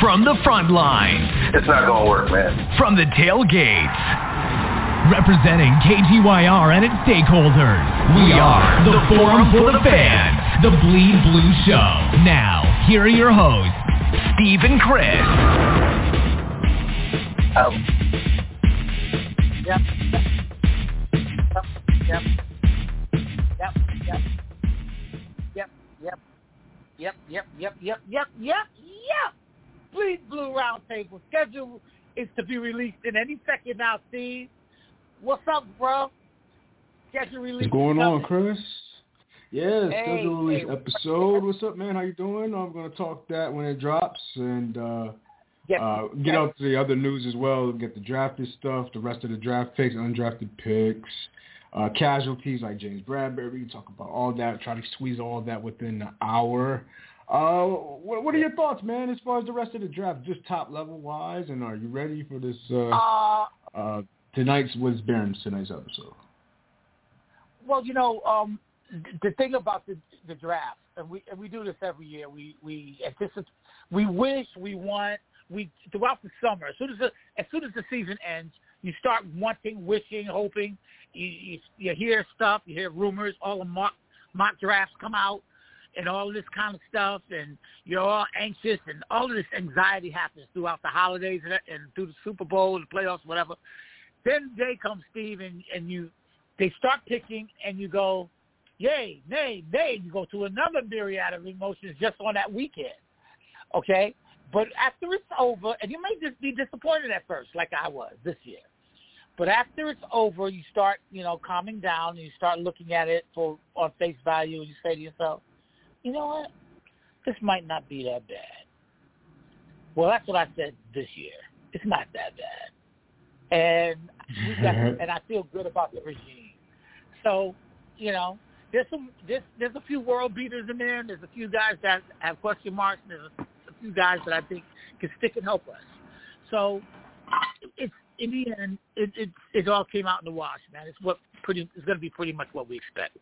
From the front lines. It's not going to work, man. From the tailgates. Representing KGYR and its stakeholders, we are the Forum for the Fans, the Bleed Blue Show. Now, here are your hosts, Steve and Chris. Oh. Yep. Yep. Yep. Yep. Yep. Yep. Yep. Yep. Yep. Yep. Yep. Yep. Bleed Blue Roundtable schedule is to be released in any second now, Steve. What's up, bro? Schedule release. What's going on, Chris? Yeah, Hey, schedule release hey. episode. What's up, man? How you doing? I'm gonna talk that when it drops and uh Yes. uh get out to the other news as well. Get the drafted stuff, the rest of the draft picks, undrafted picks, uh casualties like James Bradberry. We talk about all that. Try to squeeze all that within the hour. Uh, what, what are your thoughts, man, as far as the rest of the draft, just top level wise, and are you ready for this? Uh, uh, uh, tonight's was Barron's tonight's episode. Well, you know, um, the thing about the the draft, and we and we do this every year. We we anticipate, we wish, we want, we throughout the summer. As soon as the as soon as the season ends, you start wanting, wishing, hoping. You you, you hear stuff, you hear rumors. All the mock mock drafts come out, and all this kind of stuff, and you're all anxious, and all of this anxiety happens throughout the holidays and, and through the Super Bowl and the playoffs, whatever. Then day comes Steve, and and you they start picking, and you go, yay, nay, nay. You go through another myriad of emotions just on that weekend. Okay? But after it's over, and you may just be disappointed at first, like I was this year. But after it's over, you start, you know, calming down, and you start looking at it for on face value, and you say to yourself, you know what? This might not be that bad. Well, that's what I said this year. It's not that bad, and we got, and I feel good about the regime. So, you know, there's some there's there's a few world beaters in there, and there's a few guys that have question marks, and there's a, few guys that I think can stick and help us. So, it's in the end, it it it all came out in the wash, man. It's what pretty it's going to be pretty much what we expect.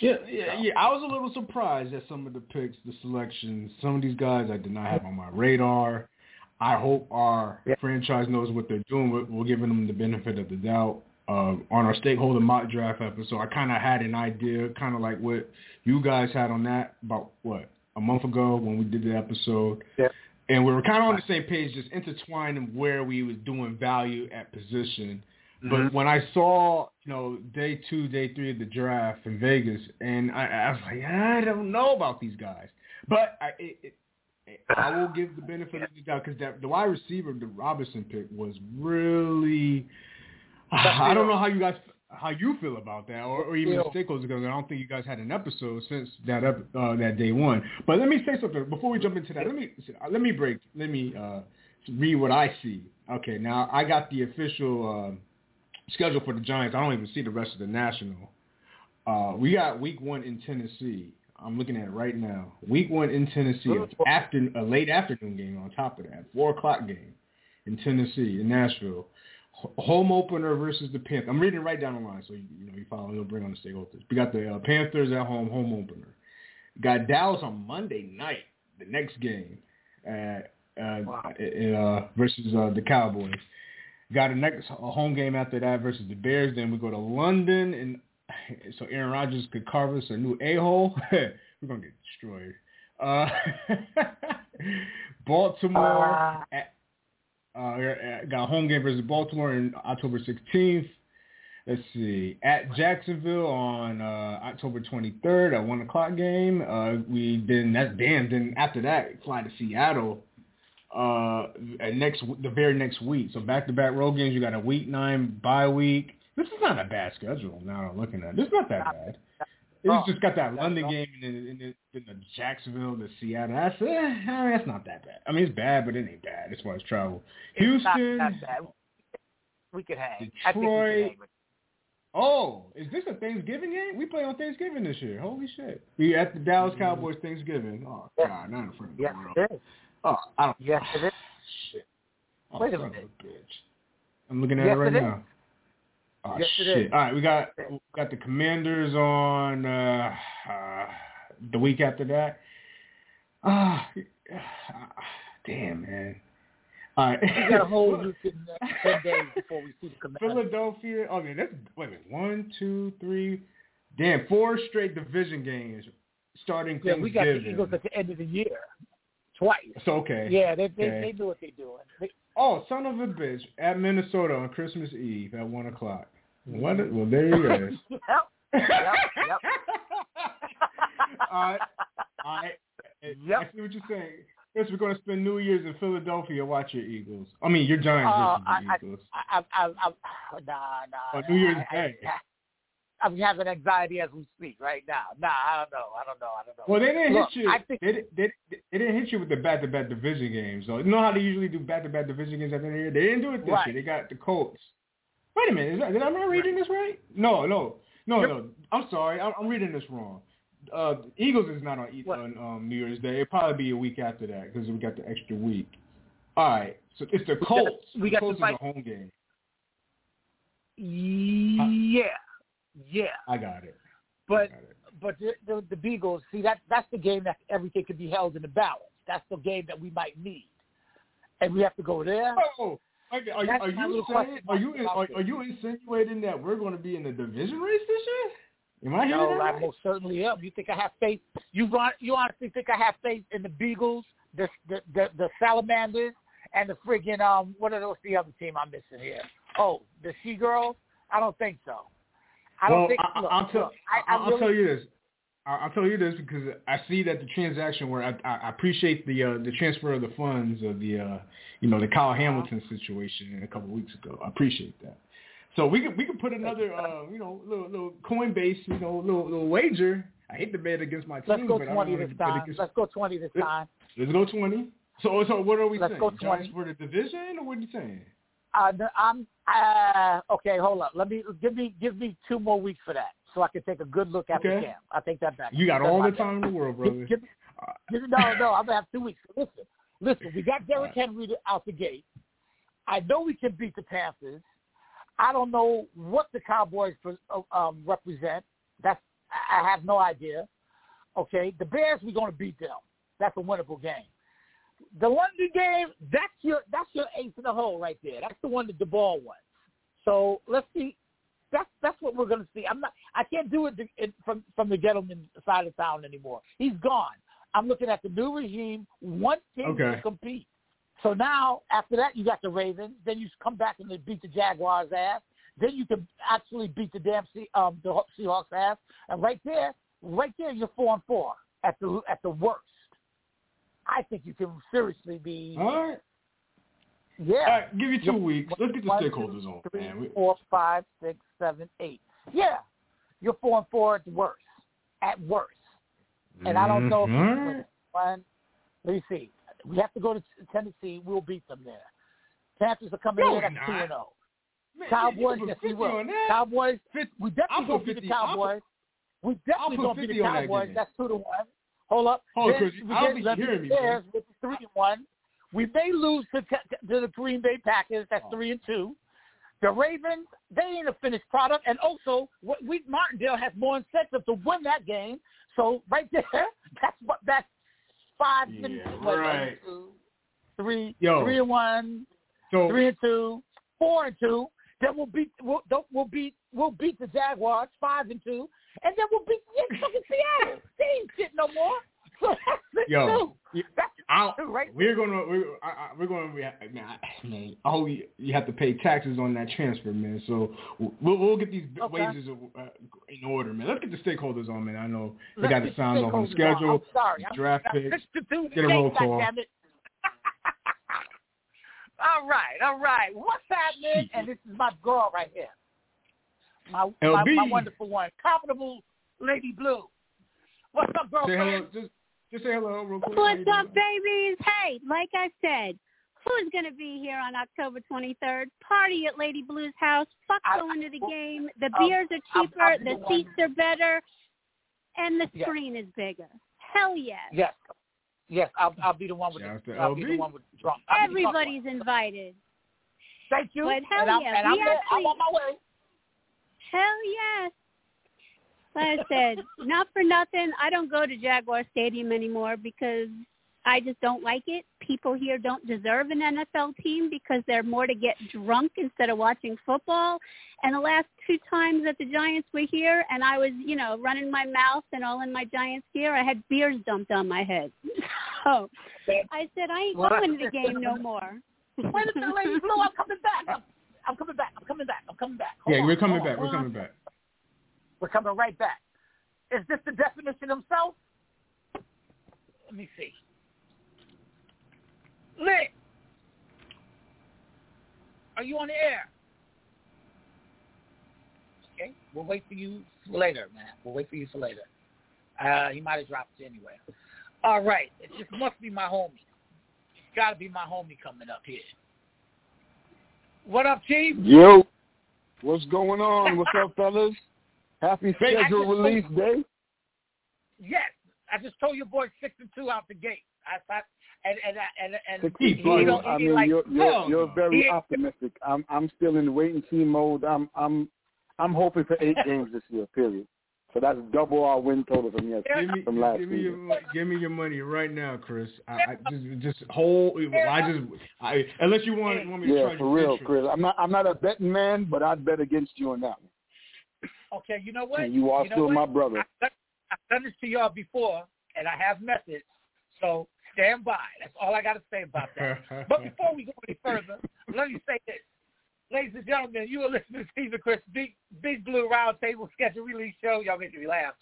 Yeah, yeah, yeah. I was a little surprised at some of the picks, the selections. Some of these guys I did not have on my radar. I hope our Yeah. franchise knows what they're doing. We're, we're giving them the benefit of the doubt. Uh, on our stakeholder mock draft episode, I kind of had an idea, kind of like what you guys had on that about what a month ago when we did the episode. Yeah. And we were kind of on the same page, just intertwining where we was doing value at position. But when I saw, you know, day two, day three of the draft in Vegas, and I, I was like, I don't know about these guys. But I, it, it, I will give the benefit of the doubt because the wide receiver, the Robinson pick, was really. I don't know how you guys how you feel about that, or, or even the stakeholders because I don't think you guys had an episode since that up uh, that day one. But let me say something before we jump into that. Let me let me break. Let me uh, read what I see. Okay, now I got the official um schedule for the Giants. I don't even see the rest of the national. Uh, we got week one in Tennessee. I'm looking at it right now. Week one in Tennessee, after a late afternoon game. On top of that, four o'clock game in Tennessee, in Nashville. Home opener versus the Panthers. I'm reading it right down the line, so you, you know you follow. You'll bring on the stakeholders. We got the uh, Panthers at home, home opener. Got Dallas on Monday night, the next game, uh, uh, Wow. uh, versus uh, the Cowboys. Got a next a home game after that versus the Bears. Then we go to London, and so Aaron Rodgers could carve us a new a hole. We're gonna get destroyed. Uh, Baltimore Uh, at, uh, got a home game versus Baltimore in October 16th. Let's see, at Jacksonville on uh, October 23rd, a one o'clock game. Uh, we then that's damn. Then after that, fly to Seattle uh at next the very next week. So back to back road games. You got a week nine bye week. This is not a bad schedule. Now I'm looking at it. It's not that bad. It's just got that London game and then, and then, the Jacksonville, the Seattle. That's eh, I mean, that's not that bad. I mean, it's bad, but it ain't bad as far as travel. Houston. bad. We could hang. I think we could Detroit. hang Oh, is this a Thanksgiving game? We play on Thanksgiving this year. Holy shit! We at the Dallas Cowboys Thanksgiving. Oh God, not in front of the Yes, world. It is. Oh, I don't. Yes, it is. Shit. Oh, Wait a son of minute. bitch. I'm looking at Yes, it right it is. now. Oh Yes, shit! is. All right, we got we got the Commanders on uh, uh, the week after that. Uh, damn, man. All right. We got a whole week in uh, ten days before we see the Commanders. Philadelphia. Oh, man, that's wait a minute. One, two, three. Damn, four straight division games starting Yeah, we got the Eagles at the end of the year, twice. So okay. Yeah, they they, Okay. they knew what they're doing. They, Oh, son of a bitch! At Minnesota on Christmas Eve at one o'clock. What? Well, there you is. yep. Yep, yep. All right. All right. Yep. I see what you're saying. Yes, we're going to spend New Year's in Philadelphia. Watch your Eagles. I mean, your Giants Uh, versus I- the Eagles. I, I, I, I, nah, nah. On New Year's I, Day. I, I'm having anxiety as we speak right now. Nah, I don't know. I don't know. I don't know. well, they didn't Look, hit you. I think they, they, they didn't hit you with the back-to-back division games. So you know how they usually do back-to-back division games at the end of the year. They didn't do it this Right. year. They got the Colts. Wait a minute. Is that, did I am I reading this right? No, no, no, no. I'm sorry. I'm, I'm reading this wrong. Uh, Eagles is not on, on um, New Year's Day. It'll probably be a week after that because we got the extra week. All right. So it's the Colts. we the got the Colts is fight- a home game. yeah, yeah. I got it. But Got it. but the, the the Beagles, see that that's the game that everything could be held in the balance. That's the game that we might need, and we have to go there. Oh, okay. Are, you- are you saying? Are you are, are you insinuating that we're going to be in the division race this year? Am I No, that I most certainly am. You think I have faith? You you honestly think I have faith in the Beagles, the the the, the Salamanders, and the friggin' um what are those the other team I'm missing here? Oh, the She Girls? I don't think so. I well, don't think. I, look, I'll tell look, I, I I'll really, tell you this. I'll tell you this because I see that the transaction where I, I appreciate the uh, the transfer of the funds of the uh, you know the Kyle Uh-huh. Hamilton situation a couple of weeks ago. I appreciate that. So we could we could put another uh, you know little little Coinbase you know little little wager. I hate to bet against my team, Let's go but I twenty this time. against- Let's go twenty this time. Let's go twenty. So so what are we Let's saying? go Giants 20. for the division, or what are you saying? Uh, I'm uh, okay. Hold up. Let me give me give me two more weeks for that, so I can take a good look at the Okay. camp. I think that back. You got That's all the time in the world, brother. Give, give, Uh, give, no, no. I'm gonna have two weeks. Listen, listen. We got Derrick All Henry out the gate. I know we can beat the Panthers. I don't know what the Cowboys um, represent. That's I I have no idea. Okay, the Bears we're gonna beat them. That's a winnable game. The London game, that's your that's your ace in the hole right there. That's the one that the ball won. So let's see. That's that's what we're gonna see. I'm not. I can't do it from from the gentleman side of town anymore. He's gone. I'm looking at the new regime. One team Okay. to compete. So now after that, you got the Ravens. Then you come back and they beat the Jaguars' ass. Then you can actually beat the damn um the Seahawks' ass. And right there, right there, you're four and four at the at the worst. I think you can seriously be. all right. Yeah. All right, give you 2 Yep. weeks. Let's get the One, stakeholders two, on, three, man. Four, five, six, seven, eight. Yeah, you're four and four at the worst. At worst, and I don't know if Mhm. you win. One, let me see. We have to go to Tennessee. We'll beat them there. Panthers are coming No, in at two and zero. Cowboys, yes, we 50 will. Cowboys, we definitely gonna beat the 50 put- Cowboys. We definitely gonna beat the that Cowboys. That's two to one. Hold up. Hold, we I don't get think you're me hearing me, Bears with the three and one. We may lose to, to the Green Bay Packers. That's Oh. three and two. The Ravens, they ain't a finished product, and also what we Martindale has more incentive to win that game. So right there, that's what that's five Yeah, and what, right. two, three, Yo. three and one, So three and two, four and two. Then we'll beat we'll, don't- we'll beat we'll beat the Jaguars five and two, and then we'll beat the fucking Seattle. They ain't shit no more. So that's six Yo, two. That's I'll, two right we're gonna we're, I, I, we're gonna man, I, man. I hope you, you have to pay taxes on that transfer, man. So we'll we'll get these Okay. wages uh, in order, man. Let's get the stakeholders on, man. I know they Let's got the get signs off on stakeholders schedule, I'm sorry. Draft I'm picks. to Get a roll call. all right, all right. What's happening? And this is my girl right here. My, my, LB. my wonderful one, comfortable Lady Blue. What's up, Say hello, girlfriend? just just say hello real quick. What's up, babies? Hey, like I said, who's going to be here on October 23rd? Party at Lady Blue's house. Fuck I- going to the game. The I'll- beers are I'll- cheaper. I'll the the one- seats are better. And the Yes. screen is bigger. Hell yes. Yes. Yes, I'll, I'll be the one with Shout out the, to I'll be the one with the drunk. I'll be the Everybody's one. invited. Thank you. But hell and I'm, yeah, and I'm, we there. I'm on my way. Hell yes. Like I said, not for nothing. I don't go to Jaguar Stadium anymore because I just don't like it. People here don't deserve an NFL team because they're more to get drunk instead of watching football. And the last two times that the Giants were here and I was, you know, running my mouth and all in my Giants gear, I had beers dumped on my head. So I said, I ain't going to the game no more. Wait a minute, Lady Blue, I'm coming back. I'm, coming back. I'm coming back. I'm coming back. Hold yeah, on, we're coming hold on, back. We're coming back. We're coming right back. Is this the definition of self? Let me see. Lit. Are you on the air? Okay, we'll wait for you for later, man. We'll wait for you for later. Uh, he might have dropped it anyway. All right, it just must be my homie. It's got to be my homie coming up here. What up, Chief? Yo, what's going on? What's up, fellas? Happy schedule release day. Yes, I just told your boy six and two out the gate. I thought, and and and and, Six he, and two. don't- I mean, like, you're you're, you're very optimistic. I'm I'm still in the wait and see mode. I'm I'm I'm hoping for eight games this year. Period. So that's double our win total from yes Give me, from last give me season. mo- give me your money right now, Chris. I, I just, just hold. I just, I unless you want, want me to Yeah, for you real. Chris. I'm not I'm not a betting man, but I'd bet against you on that one. okay, you know what? And you are know still what? my brother. I've done, I've done this to y'all before, and I have methods. So stand by. That's all I got to say about that. But before we go any further, let me say this. Ladies and gentlemen, you are listening to Stephen Chris, Big, Big Blue Roundtable Schedule Release Show. Y'all making me laugh.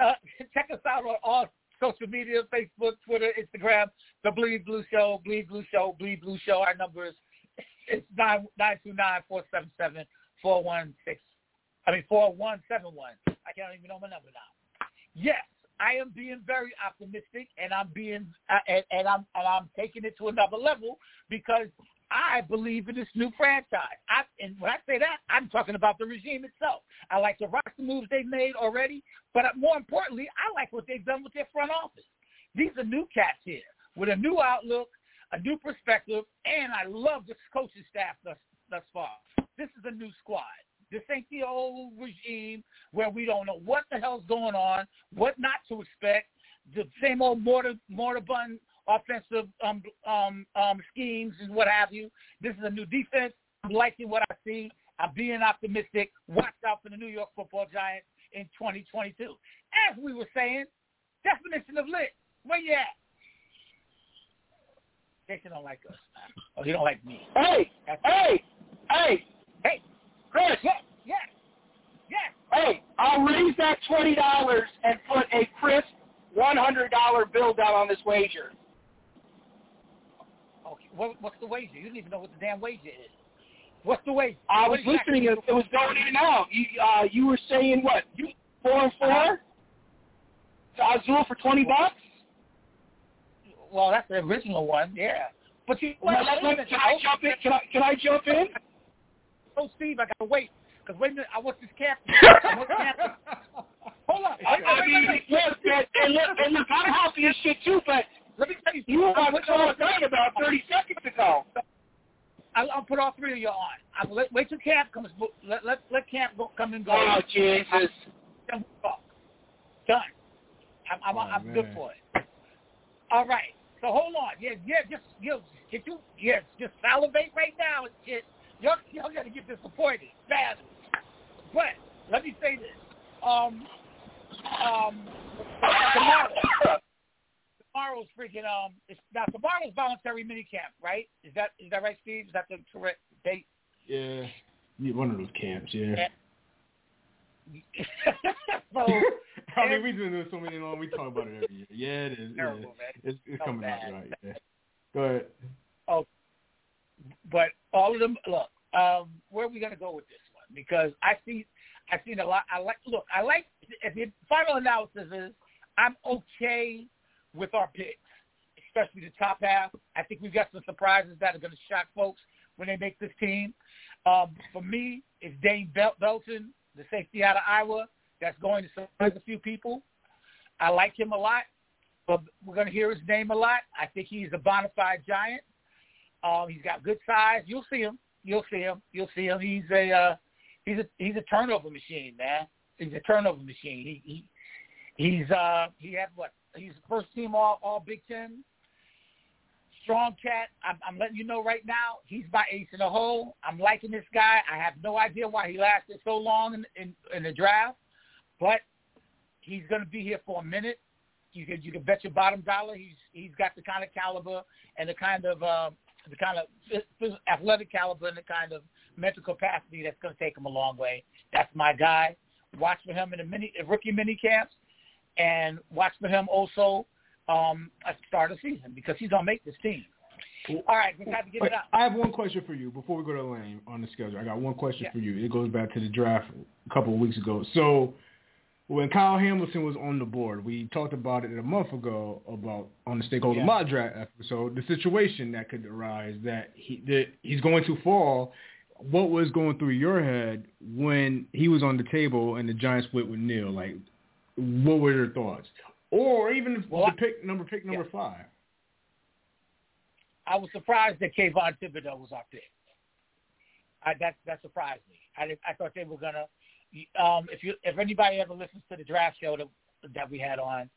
Uh, check us out on all social media, Facebook, Twitter, Instagram, The Bleed Blue Show, Bleed Blue Show, Bleed Blue Show. Our number is it's nine nine two nine four seven seven four one six. I mean four one seven one. I can't even know my number now. Yes, I am being very optimistic, and I'm being uh, and, and I'm and I'm taking it to another level because I believe in this new franchise. I, and when I say that, I'm talking about the regime itself. I like the roster moves they've made already, but more importantly, I like what they've done with their front office. These are new cats here with a new outlook, a new perspective, and I love this coaching staff thus, thus far. This is a new squad. This ain't the old regime where we don't know what the hell's going on, what not to expect, the same old mortar, moribund offensive um, um, um, schemes and what have you. This is a new defense. I'm liking what I see. I'm being optimistic. Watch out for the New York Football Giants in 2022. As we were saying, definition of lit. Where you at? Jason don't like us. Oh, he don't like me. Hey, That's- hey, hey, Hey, Chris, yes, yes, yes. hey, I'll raise that twenty dollars and put a crisp one hundred dollar bill down on this wager. What, what's the wager? You don't even know what the damn wager is. What's the wager? I was listening. It, it was going in and out. You uh, you were saying what? You four and Uh-huh. four to Azul for twenty bucks. Well, that's the original one, yeah. But you, Well, let- let- can I jump in? Can I can I jump in? Oh, Steve, I gotta wait. Cause wait a minute, I want this cap. I want cap. Hold on. I, I mean, look, and, look, and look, I'm healthy as shit too, but Let me tell you. you were on the all, thing about thirty seconds ago. I'll, I'll put all three of you on. I'll let, wait till camp comes. Let let let camp go, come and go. Oh Jesus! We'll. Done. I'm I'm, Oh, I'm good for it. All right. So hold on. Yeah, yeah. Just you, get you. Yeah, just salivate right now. Shit. Y'all, y'all gotta get disappointed fast. But let me say this. Um, um, tomorrow, tomorrow's freaking um. It's, now tomorrow's voluntary minicamp, right? Is that is that right, Steve? Is that the correct date? Yeah, Yeah, one of those camps. Yeah. Yeah. so I mean, we've been doing so many long. We talk about it every year. Yeah, it is. Yeah. terrible, man. It's, it's So coming bad. out right. Yeah. Go ahead. Oh, but all of them look um where are we going to go with this one because i see I've seen a lot i like look i like if the final analysis is i'm okay with our picks especially the top half i think we've got some surprises that are going to shock folks when they make this team um for me it's dane Bel- belton the safety out of iowa that's going to surprise a few people i like him a lot but we're going to hear his name a lot i think he's a bona fide giant um, he's got good size. You'll see him. You'll see him. You'll see him. He's a uh, he's a he's a turnover machine, man. He's a turnover machine. He he he's uh he had what? He's first team all all Big Ten. strong cat. I'm, I'm letting you know right now, he's my ace in the hole. I'm liking this guy. I have no idea why he lasted so long in in, in the draft, but he's going to be here for a minute. You can you can bet your bottom dollar he's he's got the kind of caliber and the kind of uh, the kind of athletic caliber and the kind of mental capacity that's going to take him a long way. That's my guy. Watch for him in the mini rookie mini camps, and watch for him also um, at the start of the season because he's going to make this team. All right, we got to get it out. I have one question for you before we go to Lane on the schedule. I got one question Yeah. for you. It goes back to the draft a couple of weeks ago. So when Kyle Hamilton was on the board, we talked about it a month ago about on the stakeholder Yeah. mock draft episode, the situation that could arise that he that he's going to fall. What was going through your head when he was on the table and the Giants split with Neal? Like, what were your thoughts? Or even Well, the pick number pick number Yeah. five. I was surprised that Kayvon Thibodeaux was our there. I, that that surprised me. I I thought they were gonna. Um, if you if anybody ever listens to the draft show that that we had on,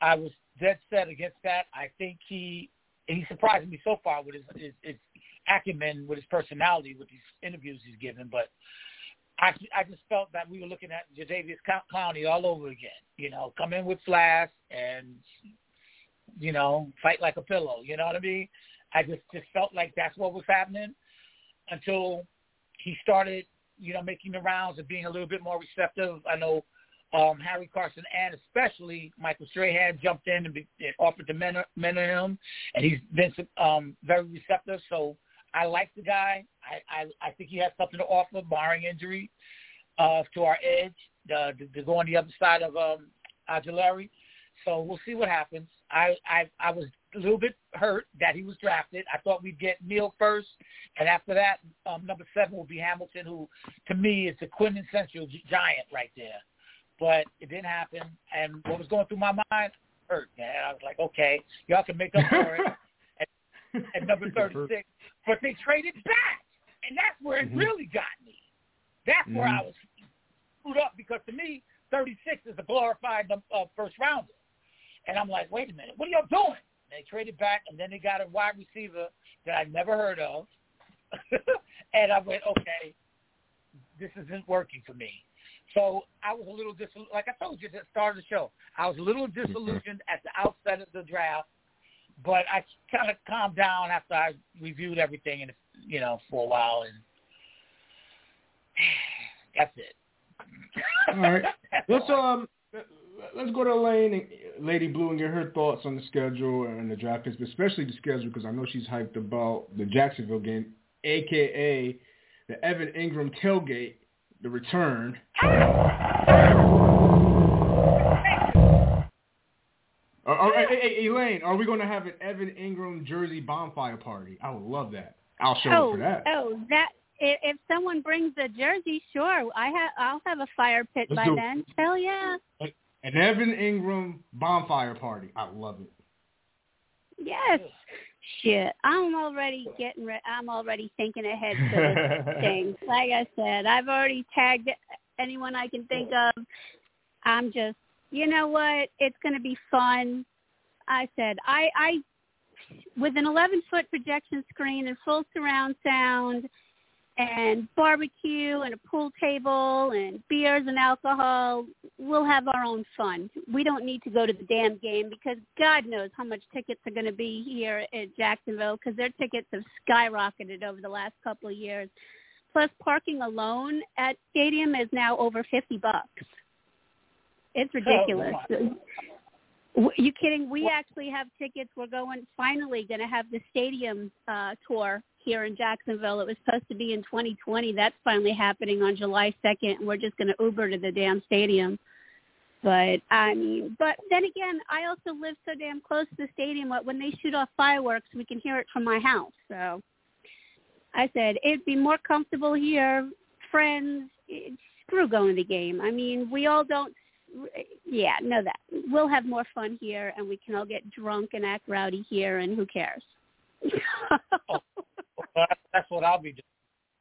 I was dead set against that. I think he he surprised me so far with his his, his acumen, with his personality, with these interviews he's given. But I I just felt that we were looking at Jadeveon Clowney all over again. You know, come in with flash and you know fight like a pillow. You know what I mean? I just just felt like that's what was happening until he started, you know, making the rounds and being a little bit more receptive. I know um, Harry Carson and especially Michael Strahan jumped in and, be, and offered to mentor, mentor him, and he's been um, very receptive. So I like the guy. I, I I think he has something to offer, barring injury, uh, to our edge uh, to, to go on the other side of um, Ojulari. So we'll see what happens. I, I I was a little bit hurt that he was drafted. I thought we'd get Neal first, and after that, um, number seven will be Hamilton, who to me is the quintessential giant right there. But it didn't happen, and what was going through my mind hurt, man. I was like, okay, y'all can make up for it at, number 36, but they traded back, and that's where it Mhm. really got me. That's where Mhm. I was screwed up because to me, 36 is a glorified uh, first rounder. And I'm like, wait a minute, what are y'all doing? They traded back, and then they got a wide receiver that I never heard of. and I went, okay, this isn't working for me. So I was a little dis like I told you at the start of the show. I was a little disillusioned at the outset of the draft, but I kind of calmed down after I reviewed everything and you know for a while, and that's it. All right. That's Let's um let's go to Elaine, and Lady Blue and get her thoughts on the schedule and the draft picks, but especially the schedule because I know she's hyped about the Jacksonville game, aka the Evan Engram tailgate, the return. Are, are, hey, hey, Elaine, are we going to have an Evan Engram jersey bonfire party? I would love that. I'll show up Oh, for that. oh, that if, if someone brings a jersey, sure, I have. I'll have a fire pit Let's by do it. then. Hell yeah, An Evan Engram bonfire party. I love it. yes. Shit, I'm already getting. Re- I'm already thinking ahead to this thing. Like I said, I've already tagged anyone I can think of. I'm just, you know what? It's going to be fun. I said, I, I, with an 11 foot projection screen and full surround sound and barbecue and a pool table and beers and alcohol, we'll have our own fun. We don't need to go to the damn game because God knows how much tickets are going to be here at Jacksonville because their tickets have skyrocketed over the last couple of years. Plus, parking alone at stadium is now over 50 bucks. It's ridiculous. W- You kidding? We actually have tickets. We're going finally going to have the stadium uh, tour here in Jacksonville. It was supposed to be in 2020. That's finally happening on July 2nd. And we're just going to Uber to the damn stadium. But I mean, but then again, I also live so damn close to the stadium. that When they shoot off fireworks, we can hear it from my house. So I said it'd be more comfortable here. Friends, it, screw going to the game. I mean, we all don't yeah, know that. We'll have more fun here, and we can all get drunk and act rowdy here, and who cares? Well, that's- what I'll be doing.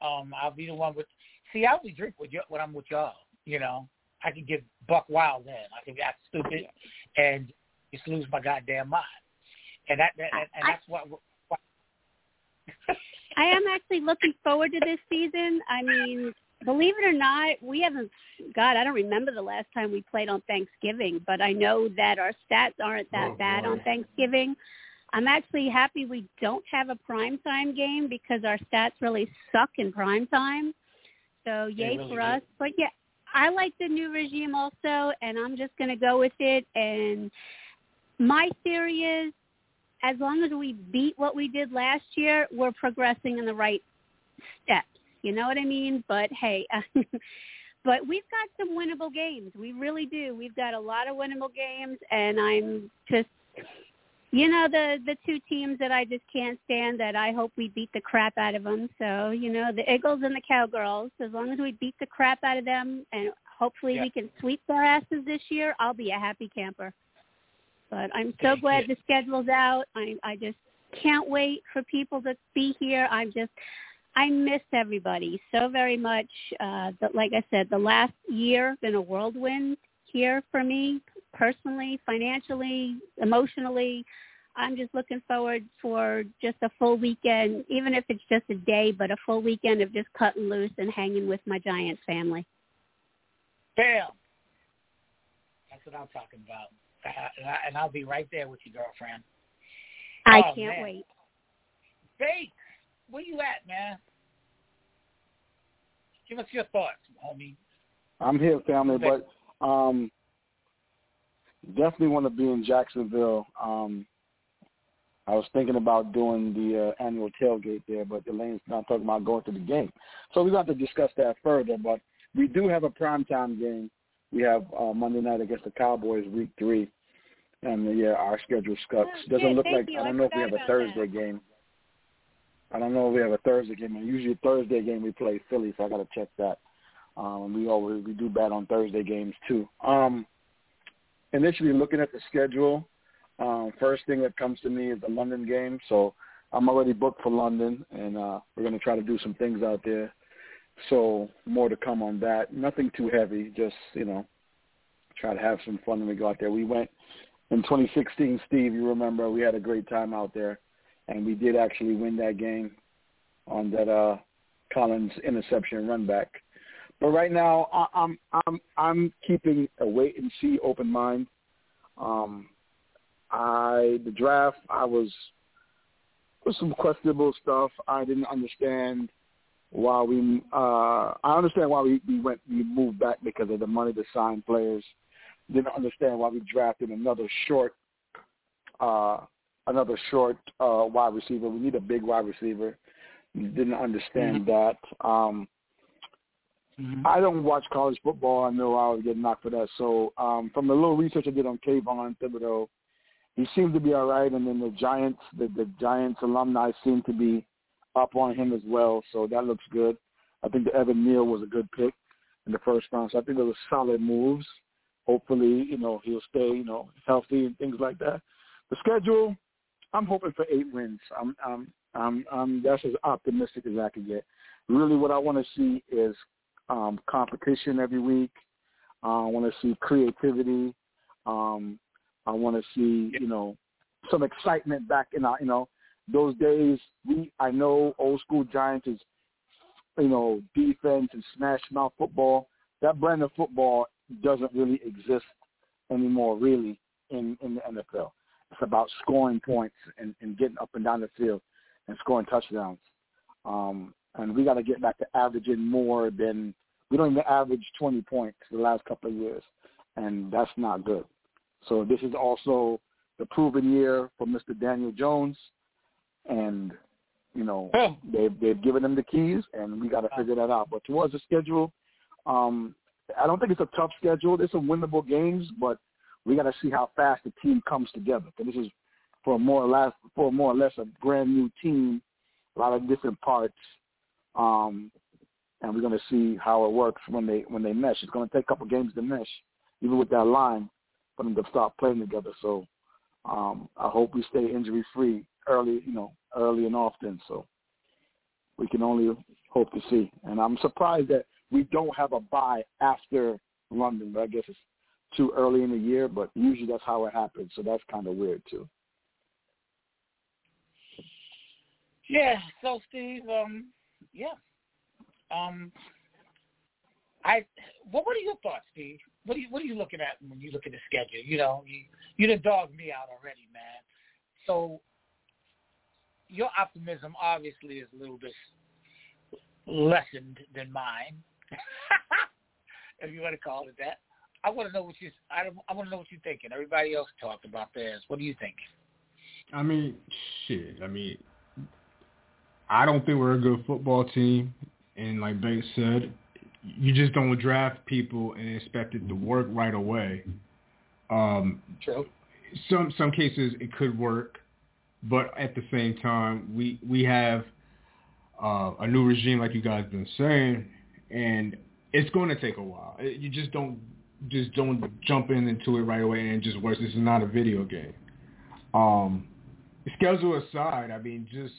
Um, I'll be the one with. See, I only drink with you when I'm with y'all. You know, I can get buck wild then. I can act stupid and just lose my goddamn mind. And that, that and, and that's what I am actually looking forward to this season. I mean, believe it or not, we haven't. God, I don't remember the last time we played on Thanksgiving, but I know that our stats aren't that Oh, bad boy. on Thanksgiving. I'm actually happy we don't have a primetime game because our stats really suck in prime time. So yay really for do. us. But yeah, I like the new regime also, and I'm just going to go with it. And my theory is, as long as we beat what we did last year, we're progressing in the right steps. You know what I mean? But hey, but we've got some winnable games. We really do. We've got a lot of winnable games, and I'm just, you know, the the two teams that I just can't stand. That I hope we beat the crap out of them. So you know, the Eagles and the Cowgirls. As long as we beat the crap out of them, and hopefully Yeah. we can sweep their asses this year, I'll be a happy camper. But I'm so glad the schedule's out. I I just can't wait for people to be here. I'm just I miss everybody so very much. Uh that like I said, the last year been a whirlwind here for me personally, financially, emotionally. I'm just looking forward for just a full weekend, even if it's just a day, but a full weekend of just cutting loose and hanging with my giant family. Bam. That's what I'm talking about. And, I'll be right there with you, girlfriend. I Oh, can't man. wait. Bates, where you at, man? Give us your thoughts, homie. I'm here, family, but um, definitely want to be in Jacksonville. Um, I was thinking about doing the uh, annual tailgate there, but Elaine's not talking about going to the game. So we're going to have to discuss that further. But we do have a primetime game. We have uh, Monday night against the Cowboys, week three. And uh, yeah, our schedule sucks. Doesn't look like I don't know if we have a Thursday that. game. I don't know if we have a Thursday game. Usually Thursday game we play Philly, so I got to check that. Um, we always we do bad on Thursday games too. Um, initially looking at the schedule, um, first thing that comes to me is the London game. So I'm already booked for London, and uh, we're going to try to do some things out there. So more to come on that. Nothing too heavy, just you know, try to have some fun when we go out there. We went in 2016, Steve. You remember we had a great time out there, and we did actually win that game on that uh, Collins interception run back. But right now, I, I'm I'm I'm keeping a wait and see open mind. Um, I the draft I was was some questionable stuff. I didn't understand why we. Uh, I understand why we, we went we moved back because of the money to sign players. Didn't understand why we drafted another short, uh, another short uh, wide receiver. We need a big wide receiver. Didn't understand that. Um, I don't watch college football. I know I would get knocked for that. So um, from the little research I did on Kayvon Thibodeaux, he seemed to be all right. And then the Giants, the, the Giants alumni seem to be up on him as well. So that looks good. I think the Evan Neal was a good pick in the first round. So I think those are solid moves. Hopefully, you know, he'll stay, you know, healthy and things like that. The schedule, I'm hoping for eight wins. I'm, I'm, I'm, I'm that's as optimistic as I can get. Really, what I want to see is um, competition every week. Uh, I want to see creativity. Um, I want to see, you know, some excitement back in our, you know, those days. We, I know, old school Giants is, you know, defense and smash mouth football. That brand of football doesn't really exist anymore, really, in in the NFL. It's about scoring points and, and getting up and down the field and scoring touchdowns. Um, and we got to get back to averaging more than we don't even average 20 points the last couple of years, and that's not good. So this is also the proven year for Mr. Daniel Jones, and you know Yeah. they've they've given him the keys, and we got to figure that out. But towards the schedule, um, I don't think it's a tough schedule. There's some winnable games, but we got to see how fast the team comes together. Because this is for more or less for more or less a brand new team, a lot of different parts, um, and we're going to see how it works when they when they mesh. It's going to take a couple games to mesh, even with that line, for them to start playing together. So um, I hope we stay injury free early, you know, early and often. So we can only hope to see. And I'm surprised that we don't have a bye after London, but I guess it's too early in the year. But usually that's how it happens. So that's kind of weird too. Yeah. So Steve, um, yeah, um, I. What What are your thoughts, Steve? What are you What are you looking at when you look at the schedule? You know, you you done dogged me out already, man. So your optimism obviously is a little bit lessened than mine, if you want to call it that. I want to know what you. I, I want to know what you're thinking. Everybody else talked about theirs. What do you think? I mean, shit. I mean, I don't think we're a good football team, and like Bates said, you just don't draft people and expect it to work right away. Um, True. Some some cases it could work, but at the same time, we we have uh, a new regime, like you guys been saying, and it's going to take a while. You just don't just don't jump in into it right away and just work. This is not a video game. Um, schedule aside, I mean, just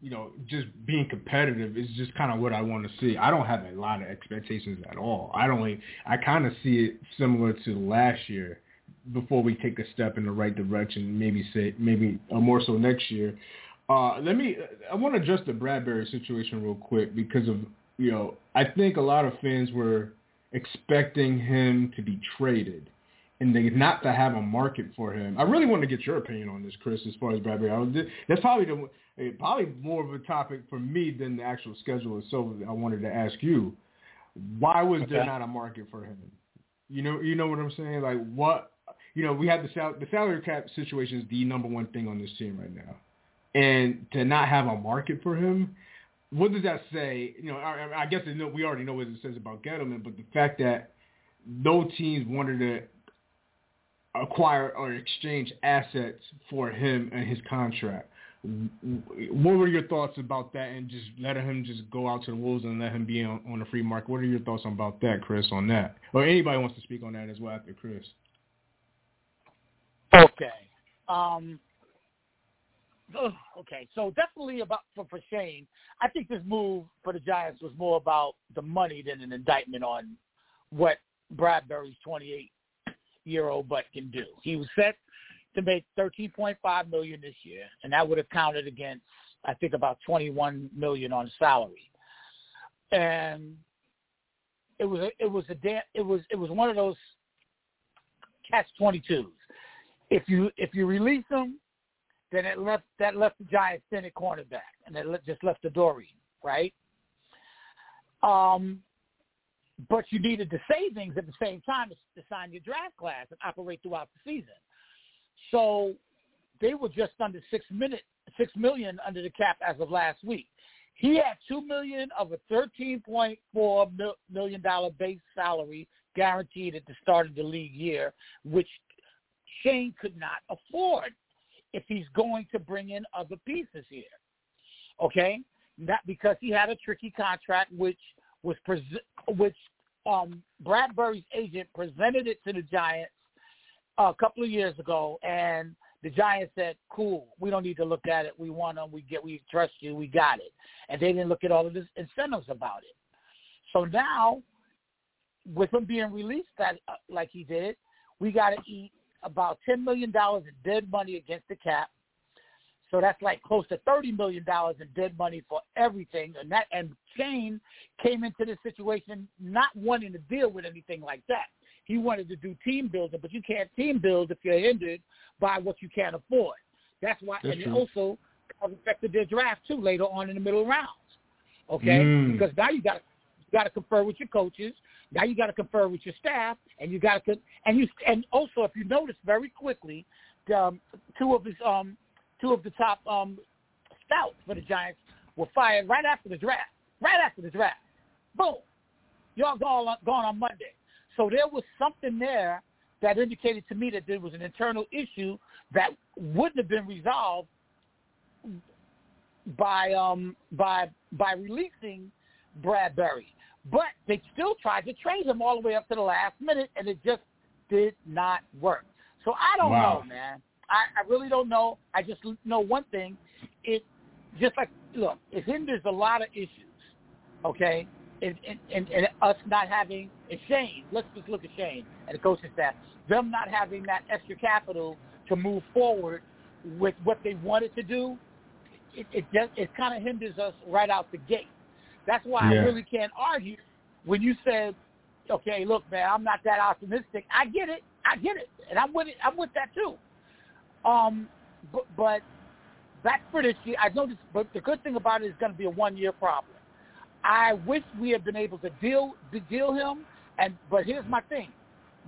you know, just being competitive is just kind of what I want to see. I don't have a lot of expectations at all. I don't. I kind of see it similar to last year. Before we take a step in the right direction, maybe say maybe uh, more so next year. Uh, let me. I want to address the Bradberry situation real quick because of you know I think a lot of fans were expecting him to be traded and they not to have a market for him. I really want to get your opinion on this, Chris, as far as Bradberry. I was, that's probably the eh, probably more of a topic for me than the actual schedule itself. I wanted to ask you, why was okay. there not a market for him? You know, you know what I'm saying? Like what? You know, we have the sal- the salary cap situation is the number one thing on this team right now, and to not have a market for him, what does that say? You know, I, I guess we already know what it says about Gettleman, but the fact that no teams wanted to acquire or exchange assets for him and his contract. What were your thoughts about that and just letting him just go out to the Wolves and let him be on, on the free market? What are your thoughts about that, Chris, on that? Or anybody wants to speak on that as well after Chris. Okay. Um, okay, so definitely about for, for Schoen, I think this move for the Giants was more about the money than an indictment on what Bradberry's 28 year old butt can do. He was set to make 13.5 million this year, and that would have counted against I think about 21 million on salary. And it was a, it was a it was it was one of those catch 22s. If you if you release him, then it left that left the Giants thin at cornerback, and it just left the door right? Um, but you needed the savings at the same time to, to sign your draft class and operate throughout the season. So they were just under six minute six million under the cap as of last week. He had two million of a thirteen point four million dollar base salary guaranteed at the start of the league year, which Schoen could not afford if he's going to bring in other pieces here. Okay, not because he had a tricky contract, which was pres- which um, Bradberry's agent presented it to the Giants a couple of years ago, and the Giants said, "Cool, we don't need to look at it. We want them. We get. We trust you. We got it." And they didn't look at all of the incentives about it. So now, with him being released that uh, like he did, we got to eat about ten million dollars in dead money against the cap so that's like close to thirty million dollars in dead money for everything. And that and Schoen came into this situation not wanting to deal with anything like that. He wanted to do team building, but you can't team build if you're hindered by what you can't afford. That's why, That's and true. it also affected their draft too later on in the middle rounds. Okay, mm. because now you got you got to confer with your coaches. Now you got to confer with your staff, and you got to and you and also if you notice very quickly, um, two of his um two of the top um, scouts for the Giants were fired right after the draft. Right after the draft. Boom. Y'all gone on, gone on Monday. So there was something there that indicated to me that there was an internal issue that wouldn't have been resolved by um by by releasing Bradberry. But they still tried to trade him all the way up to the last minute and it just did not work. So I don't wow. know, man. I, I really don't know. I just know one thing. It just like look, it hinders a lot of issues. Okay, and and, and, and us not having and Schoen. Let's just look at Schoen and the coaching staff. Them not having that extra capital to move forward with what they wanted to do. it it just it kind of hinders us right out the gate. That's why Yeah. I really can't argue when you said, "Okay, look, man, I'm not that optimistic." I get it, I get it, and I'm with it. I'm with that too. Um, but, but back for this year, I know this, but the good thing about it is going to be a one year problem. I wish we had been able to deal to deal him, and but here's my thing.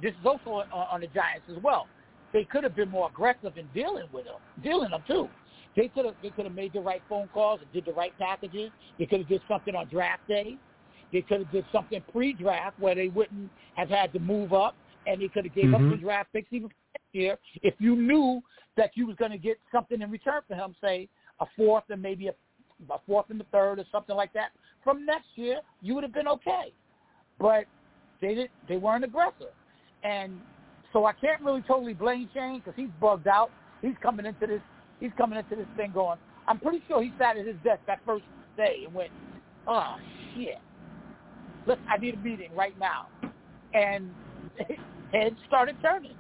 This is also on, on the Giants as well. They could have been more aggressive in dealing with him, dealing him too. They could have they could have made the right phone calls and did the right packages. They could have did something on draft day. They could have did something pre-draft where they wouldn't have had to move up, and they could have gave up Mhm. the draft picks even next year if you knew that you was going to get something in return for him, say a fourth and maybe a, a fourth and the third or something like that from next year. You would have been okay, but they didn't. they weren't aggressive, and so I can't really totally blame Shane because he's bugged out. He's coming into this he's coming into this thing going. I'm pretty sure he sat at his desk that first day and went, "Oh shit, look, I need a meeting right now," and head started turning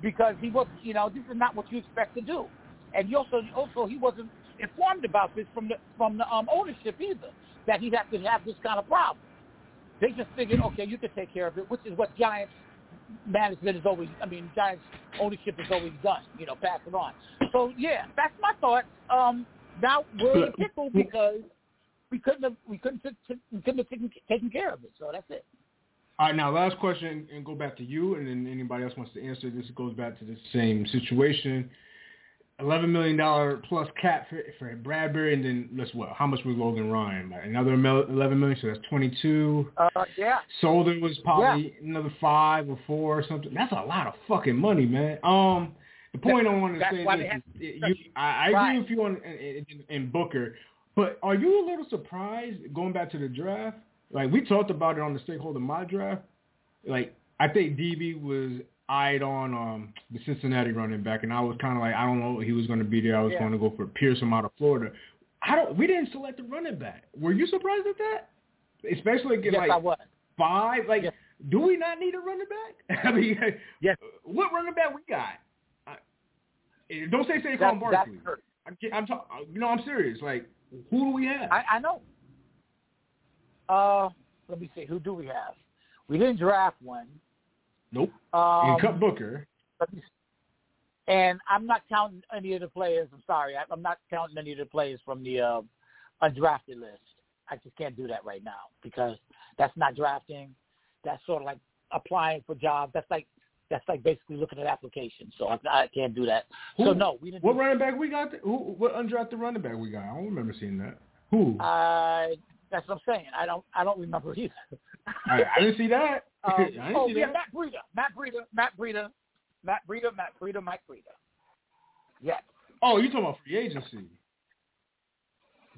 because he was, you know, this is not what you expect to do, and he also also he wasn't informed about this from the from the um, ownership either that he'd have to have this kind of problem. They just figured, okay, you can take care of it, which is what Giants management is always, I mean, Giants ownership is always done, you know, pass it on. So yeah, that's my thought. Um, now we're in a pickle because we couldn't have, we couldn't, t- t- we couldn't have taken, taken care of it. So that's it. All right, now last question, and go back to you, and then anybody else wants to answer. This goes back to the same situation. Eleven million dollar plus cap for, for Bradberry, and then let's what? How much was Logan Ryan? Like another eleven million, so that's twenty two. Uh, yeah. Solder was probably another five or four or something. That's a lot of fucking money, man. Um, the point I want to say is, is you, I, I agree with you on in Booker, but are you a little surprised going back to the draft? Like we talked about it on the stakeholder my draft. Like I think DB was eyed on um the Cincinnati running back, and I was kind of like I don't know he was going to be there. I was Yeah. going to go for Pearson out of Florida. I don't. We didn't select the running back. Were you surprised at that? Especially get Yes, like I was. five. Like, Yes. do we not need a running back? I mean, Yes. what running back we got? I, eh, don't say Saquon That, Barkley. I'm, I'm talk, you know, I'm serious. Like, who do we have? I, I know. Uh, let me see. Who do we have? We didn't draft one. Nope. Um, and cut Booker. let me see. And I'm not counting any of the players. I'm sorry. I, I'm not counting any of the players from the uh, undrafted list. I just can't do that right now because that's not drafting. That's sort of like applying for jobs. That's like that's like basically looking at applications. So I, I can't do that. so no, we didn't. What running back we got? Who? What undrafted running back we got? I don't remember seeing that. Who? Uh, that's what I'm saying. I don't. I don't remember either. I, I didn't see that. Um, oh yeah, that. Matt Breida, Matt Breida, Matt Breida, Matt Breida, Matt Breida, Mike Breida. Yes, Oh, you're talking about free agency?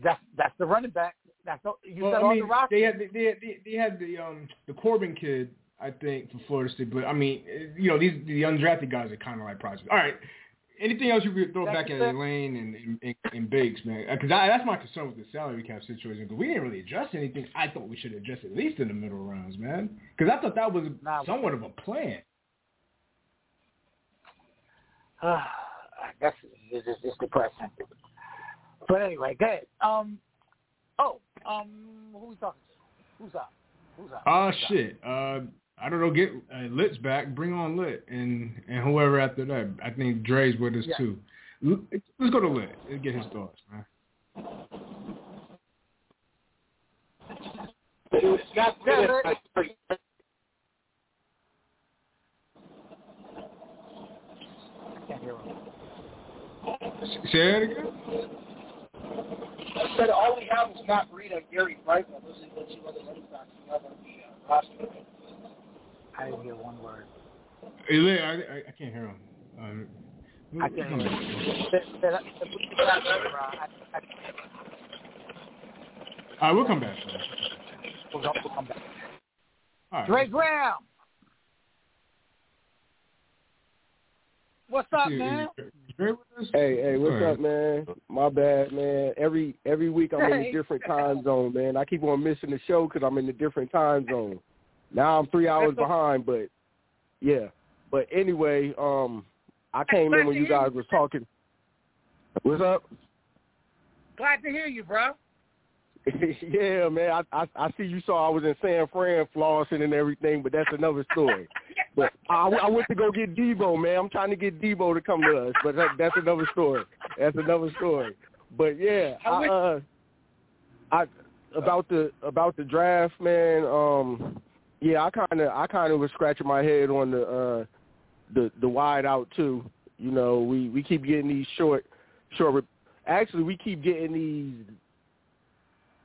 that's that's the running back. That's the, you Well, said I on mean, the roster. they had they, they, they, they had the um the Corbin kid, I think, for Florida State. But I mean, you know, these the undrafted guys are kind of like projects. All right. Anything else you could throw That's back at. Elaine and and, and, and Biggs, man? Because that's my concern with the salary cap situation. Because we didn't really address anything. I thought we should address at least in the middle rounds, man. Because I thought that was Nah. somewhat of a plan. Uh, that's it's, it's, it's depressing. But anyway, go ahead. Um, oh, um, who we talking to? Who's up? Who's up? Oh Who's up? shit. Uh, I don't know. Get uh, Lit's back. Bring on Lit and and whoever after that. I think Dre's with us Yeah. too. Let's go to Lit and get his thoughts, man. Scott Yeah, Smith, I- I can't hear him. Say that again. I said all we have is Matt Breida and Gary Brightwell. Those are the two other running backs we have on the uh, roster. I didn't hear one word. Hey, Lit, I, I, I can't hear him. Um, I can't hear him. Say- say that- say- put that back, bro. I- I- All right, we'll come back. We'll we'll come back. All right. Dre Graham. What's up, Is- is man? Dre with us? Hey, hey, what's Alright. up, man? My bad, man. Every every week I'm in a different time zone, man. I keep on missing the show because I'm in a different time zone. Now I'm three hours behind, but yeah. But anyway, um, I came in when you guys was talking. What's up? Glad to hear you, bro. yeah, man. I, I I see you saw I was in San Fran flossing and everything, but that's another story. but I, I went to go get Deebo, man. I'm trying to get Deebo to come to us, but that, that's another story. That's another story. But yeah, I, uh, I about the about the draft, man. Um, yeah, I kind of I kind of was scratching my head on the uh, the the wide out too. You know, we we keep getting these short short. Actually, we keep getting these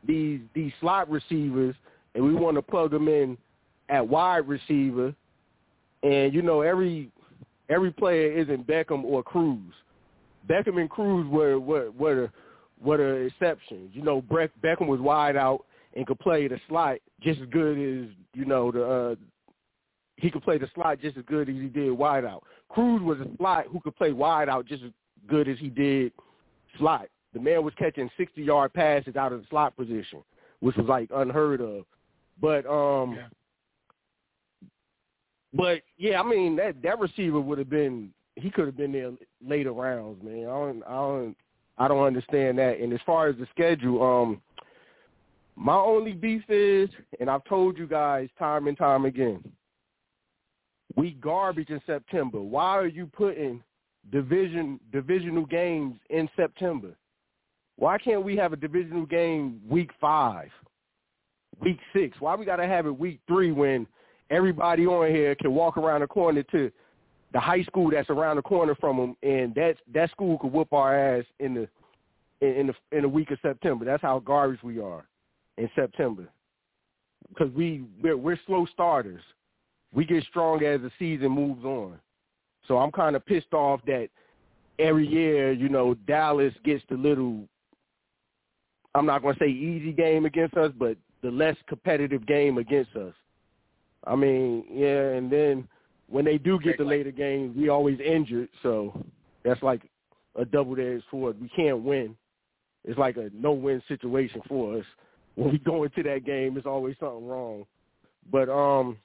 these these slot receivers, and we want to plug them in at wide receiver. And you know, every every player isn't Beckham or Cruz. Beckham and Cruz were were were were the exceptions. You know, Beckham was wide out and could play the slot just as good as you know the. Uh, he could play the slot just as good as he did wide out. Cruz was a slot who could play wide out just as good as he did slot. The man was catching 60 yard passes out of the slot position, which was like unheard of. But um yeah. but yeah, I mean that that receiver would have been he could have been there later rounds, man. I don't I don't I don't understand that. And as far as the schedule, um my only beef is, and I've told you guys time and time again, we garbage in September. Why are you putting division divisional games in September? Why can't we have a divisional game week five, week six? Why we got to have it week three when everybody on here can walk around the corner to the high school that's around the corner from them, and that that school could whoop our ass in the in, the in the week of September. That's how garbage we are in September because we we're, we're slow starters. We get strong as the season moves on. So I'm kind of pissed off that every year, you know, Dallas gets the little I'm not going to say easy game against us, but the less competitive game against us. I mean, yeah, and then when they do get the later games, we always injured, so that's like a double-edged sword. We can't win. It's like a no-win situation for us. When we go into that game, there's always something wrong. But um,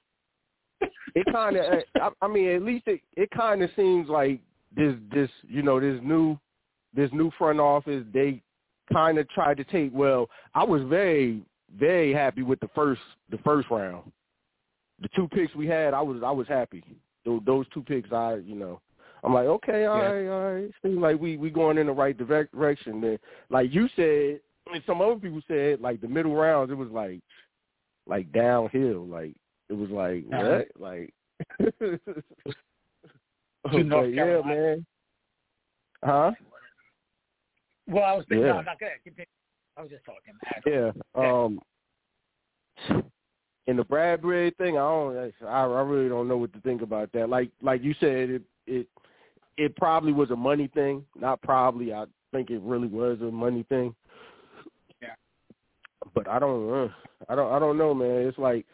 it kind of, I, I mean, at least it it kind of seems like this this you know this new this new front office they kind of tried to take. Well, I was very very happy with the first the first round. The two picks we had, I was I was happy. Those, those two picks, I you know, I'm like, okay, all yeah. right, all right. Seems like we we going in the right direction. Then, like you said, and some other people said, like the middle rounds, it was like like downhill. Like it was like uh-huh. what? Like. okay, yeah, man. Huh? Well, I was thinking, yeah. no, not good. Continue. I was just talking. Yeah. Um. In the Bradberry thing, I don't. I, I really don't know what to think about that. Like, like you said, it it it probably was a money thing. Not probably. I think it really was a money thing. But I don't. Uh, I don't. I don't know, man. It's like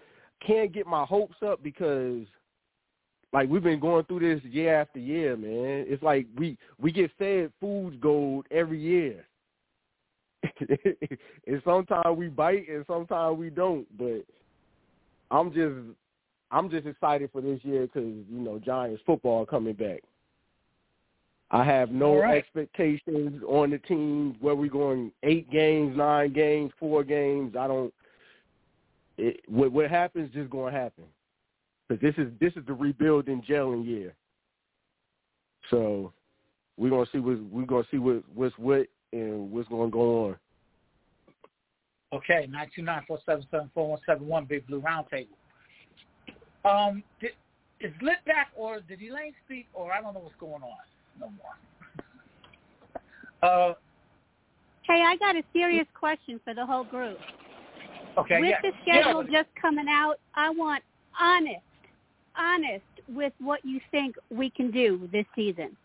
can't get my hopes up because like we've been going through this year after year, man. It's like we we get fed foods gold every year. and sometimes we bite and sometimes we don't. But I'm just I'm just excited for this year because you know Giants football coming back. I have no right. expectations on the team where we're going eight games, nine games, four games. I don't. It, what, what happens just going to happen because this is this is the rebuilding gelling year. So we're gonna see what we're gonna see what what's what and what's gonna go on. Okay, nine two nine four seven seven four one seven one Big Blue Roundtable. Um, did, is Lit back or did Elaine speak or I don't know what's going on no more. Uh, hey, I got a serious question for the whole group. Okay, With yeah. the schedule yeah. just coming out, I want honest honest with what you think we can do this season?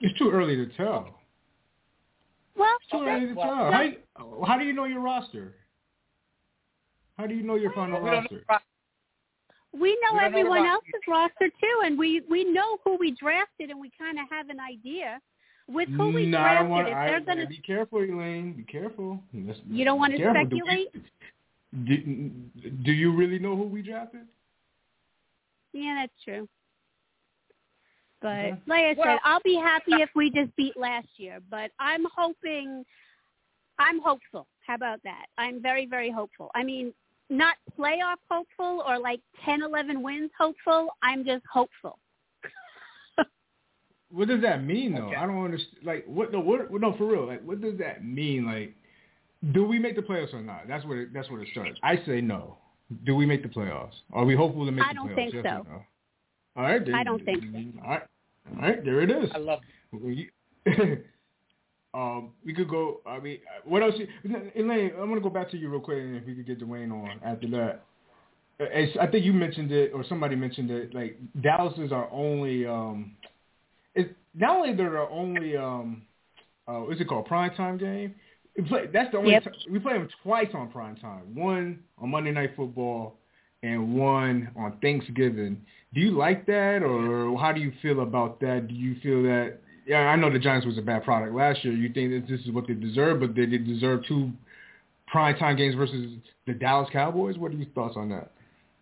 It's too early to tell. Well, it's too early to tell. How, do, how do you know your roster? How do you know your final we roster? We know we everyone know else's roster too, and we we know who we drafted, and we kind of have an idea with who we no, drafted. I want, if they're gonna, be careful, Elaine. Be careful. Let's, you don't want to careful. speculate. Do, do, do you really know who we drafted? Yeah, that's true. But Okay. like I Well- said, I'll be happy if we just beat last year. But I'm hoping, I'm hopeful. How about that? I'm very, very hopeful. I mean, not playoff hopeful or like 10, 11 wins hopeful. I'm just hopeful. what does that mean though? Okay. I don't understand. Like what? No, what? No, for real. Like what does that mean? Like, do we make the playoffs or not? That's what. It, that's what it starts. I say no. Do we make the playoffs? Are we hopeful to make I the don't think yes so. No? All right. There, I don't think so. All right. All right. There it is. I love We- um, we could go. I mean, what else? Elaine, I'm gonna go back to you real quick, and if we could get Dwayne on after that. It's, I think you mentioned it, or somebody mentioned it. Like Dallas is our only. Um, it's not only they're our only. Um, uh, what's it called? Prime time game. We play, that's the only. Yep. Ti- we play them twice on prime time. One on Monday Night Football, and one on Thanksgiving. Do you like that, or how do you feel about that? Do you feel that? Yeah, I know the Giants was a bad product last year. You think that this is what they deserve, but they did deserve two prime time games versus the Dallas Cowboys. What are your thoughts on that?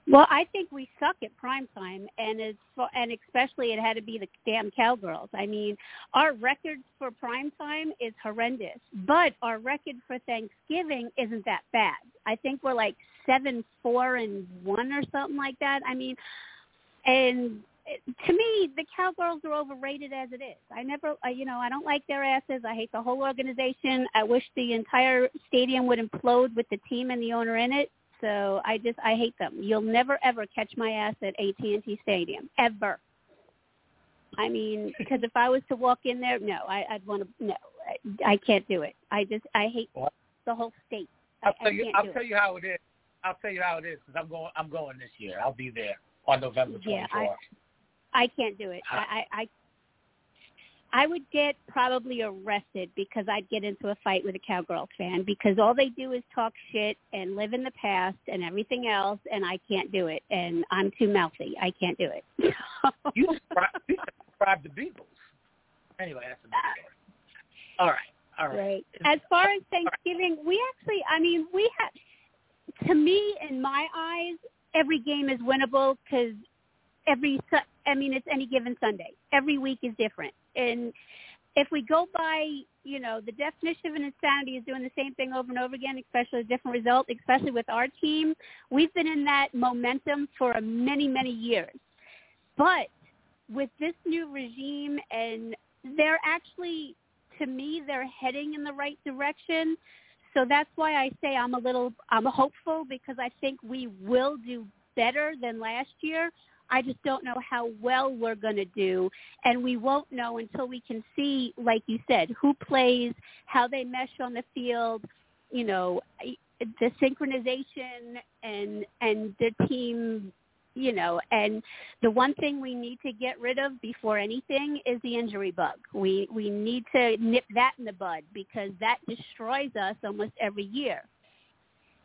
Well, I think we suck at prime time, and it's and especially it had to be the damn cowgirls. I mean, our record for prime time is horrendous, but our record for Thanksgiving isn't that bad. I think we're like seven, four, and one or something like that. I mean, and to me, the cowgirls are overrated as it is. I never, uh, you know, I don't like their asses. I hate the whole organization. I wish the entire stadium would implode with the team and the owner in it. So I just, I hate them. You'll never ever catch my ass at AT&T Stadium ever. I mean, because if I was to walk in there, no, I, I'd want to. No, I, I can't do it. I just, I hate What? the whole state. I, I'll tell you. I'll tell it. you how it is. I'll tell you how it is because I'm going. I'm going this year. I'll be there on November 24th. Yeah, I- I can't do it. I, I, I I would get probably arrested because I'd get into a fight with a cowgirl fan because all they do is talk shit and live in the past and everything else, and I can't do it. And I'm too mouthy. I can't do it. you subscribe, subscribe to Beagles. Anyway, that's another story. All right. All right. Right. As far as Thanksgiving, we actually, I mean, we have, to me, in my eyes, every game is winnable because every, I mean, it's any given Sunday. Every week is different. And if we go by, you know, the definition of an insanity is doing the same thing over and over again, especially a different result, especially with our team. We've been in that momentum for many, many years. But with this new regime and they're actually to me they're heading in the right direction. So that's why I say I'm a little I'm hopeful because I think we will do better than last year. I just don't know how well we're going to do and we won't know until we can see like you said who plays, how they mesh on the field, you know, the synchronization and and the team you know, and the one thing we need to get rid of before anything is the injury bug. We we need to nip that in the bud because that destroys us almost every year.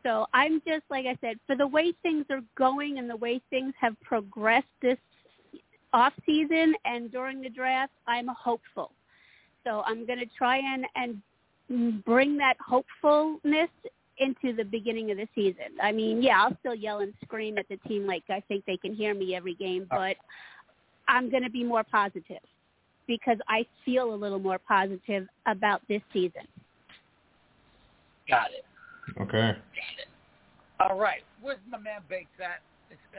So I'm just like I said, for the way things are going and the way things have progressed this off season and during the draft, I'm hopeful. So I'm going to try and and bring that hopefulness into the beginning of the season. I mean, yeah, I'll still yell and scream at the team like I think they can hear me every game, uh. but I'm going to be more positive because I feel a little more positive about this season. Got it. Okay. All right. Where's my man Bakes at?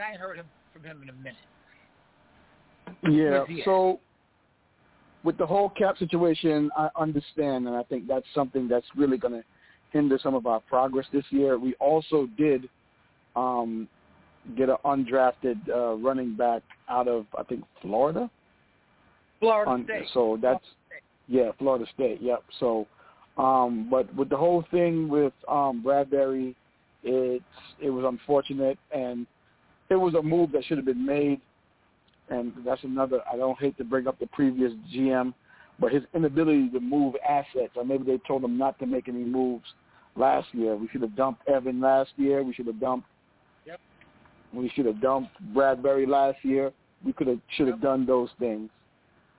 I ain't heard him from him in a minute. Yeah. Where's he at? So with the whole cap situation, I understand, and I think that's something that's really going to hinder some of our progress this year. We also did um, get an undrafted uh, running back out of I think Florida. Florida Un- State. So that's yeah, Florida State. Yep. So, um, but with the whole thing with um, Bradberry, it's it was unfortunate, and it was a move that should have been made. And that's another. I don't hate to bring up the previous GM, but his inability to move assets, or maybe they told him not to make any moves last year. We should have dumped Evan last year. We should have dumped. Yep. We should have dumped Bradberry last year. We could have should have Yep. done those things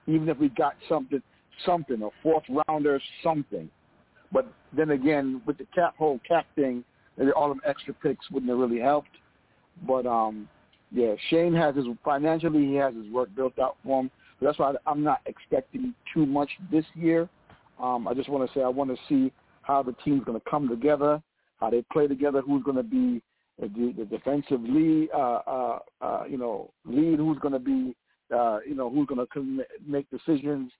even if we got something, something, a fourth rounder, something. But then again, with the cap whole cap thing, all them extra picks wouldn't have really helped. But um, yeah, Shane has his financially, he has his work built out for him. So that's why I'm not expecting too much this year. Um, I just want to say I want to see how the team's going to come together, how they play together, who's going to be the, the defensive lead, uh, uh, uh, you know, lead, who's going to be, uh, you know, who's going to make decisions,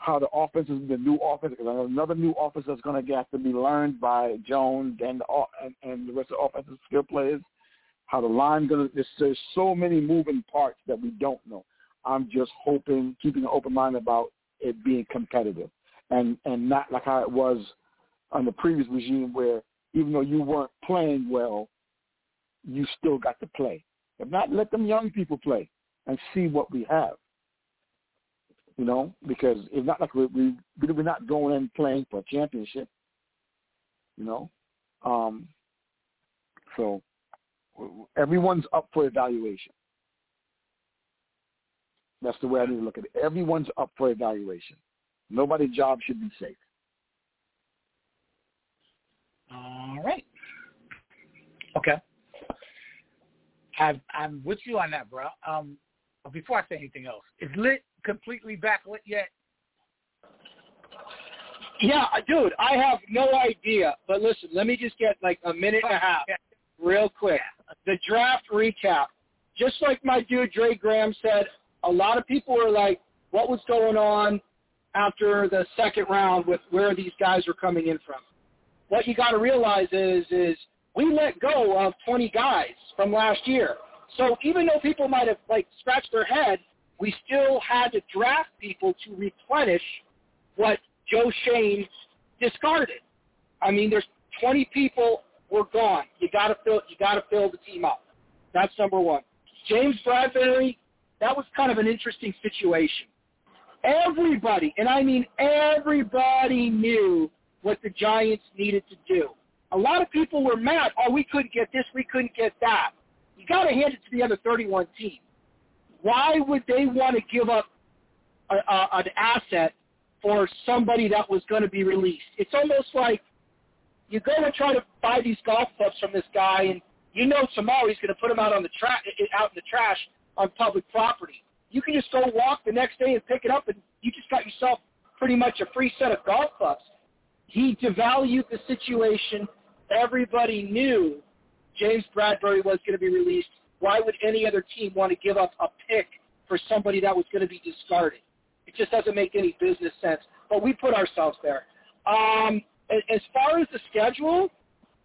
how the offense is the new offense, because another new offense that's going to have to be learned by Jones and the, and, and the rest of the offensive skill players. How the line going to? There's, there's so many moving parts that we don't know. I'm just hoping, keeping an open mind about it being competitive, and and not like how it was on the previous regime, where even though you weren't playing well, you still got to play. If not, let them young people play and see what we have. You know, because it's not like we, we we're not going in playing for a championship. You know, um, so everyone's up for evaluation. That's the way I need to look at it. Everyone's up for evaluation. Nobody's job should be safe. All right. Okay. i I'm with you on that, bro. Um, before I say anything else, is lit completely backlit yet? Yeah, dude, I have no idea. But listen, let me just get like a minute and a oh, half, real quick. The draft recap. Just like my dude Dre Graham said, a lot of people were like, what was going on after the second round with where these guys were coming in from? What you got to realize is, is we let go of 20 guys from last year. So even though people might have like scratched their head, we still had to draft people to replenish what Joe Schoen discarded. I mean, there's 20 people were gone. You got to fill. You got to fill the team up. That's number one. James Bradberry, that was kind of an interesting situation. Everybody, and I mean everybody, knew what the Giants needed to do. A lot of people were mad. Oh, we couldn't get this. We couldn't get that. Got to hand it to the other 31 teams. Why would they want to give up a, a, an asset for somebody that was going to be released? It's almost like you go and try to buy these golf clubs from this guy, and you know tomorrow he's going to put them out on the tra- out in the trash on public property. You can just go walk the next day and pick it up, and you just got yourself pretty much a free set of golf clubs. He devalued the situation. Everybody knew James Bradberry was going to be released. Why would any other team want to give up a pick for somebody that was going to be discarded? It just doesn't make any business sense. But we put ourselves there. Um, as far as the schedule,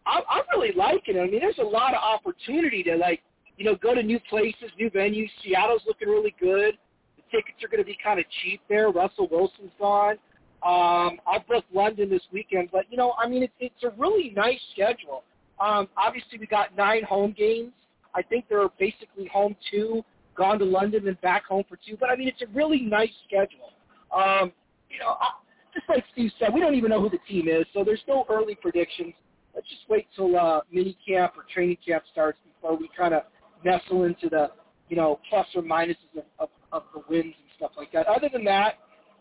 I, I'm really liking it. I mean, there's a lot of opportunity to like, you know, go to new places, new venues. Seattle's looking really good. The tickets are going to be kind of cheap there. Russell Wilson's gone. Um, I booked London this weekend, but you know, I mean, it's it's a really nice schedule. Um, obviously, we got nine home games. I think they're basically home two, gone to London and back home for two. But I mean, it's a really nice schedule. Um, you know, I, just like Steve said, we don't even know who the team is, so there's no early predictions. Let's just wait till uh, mini camp or training camp starts before we kind of nestle into the, you know, plus or minuses of, of, of the wins and stuff like that. Other than that,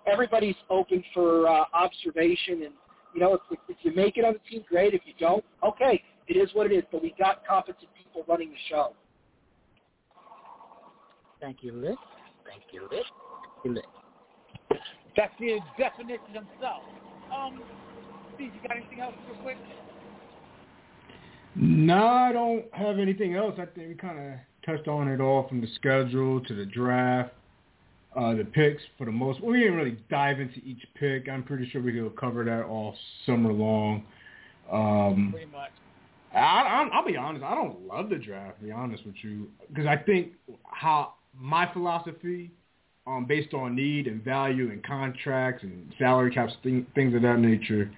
everybody's open for uh, observation, and you know, if, if, if you make it on the team, great. If you don't, okay, it is what it is. But we got competent people running the show. Thank you, Lick. Thank you, Lick. Thank you, Lick. That's the definition himself. Um, Steve, you got anything else real quick? No, I don't have anything else. I think we kind of touched on it all from the schedule to the draft, uh, the picks for the most. We didn't really dive into each pick. I'm pretty sure we could cover that all summer long. Um, Pretty much. I, I, will be honest. I don't love the draft. Be honest with you, because I think how my philosophy um, based on need and value and contracts and salary caps, thing, things of that nature.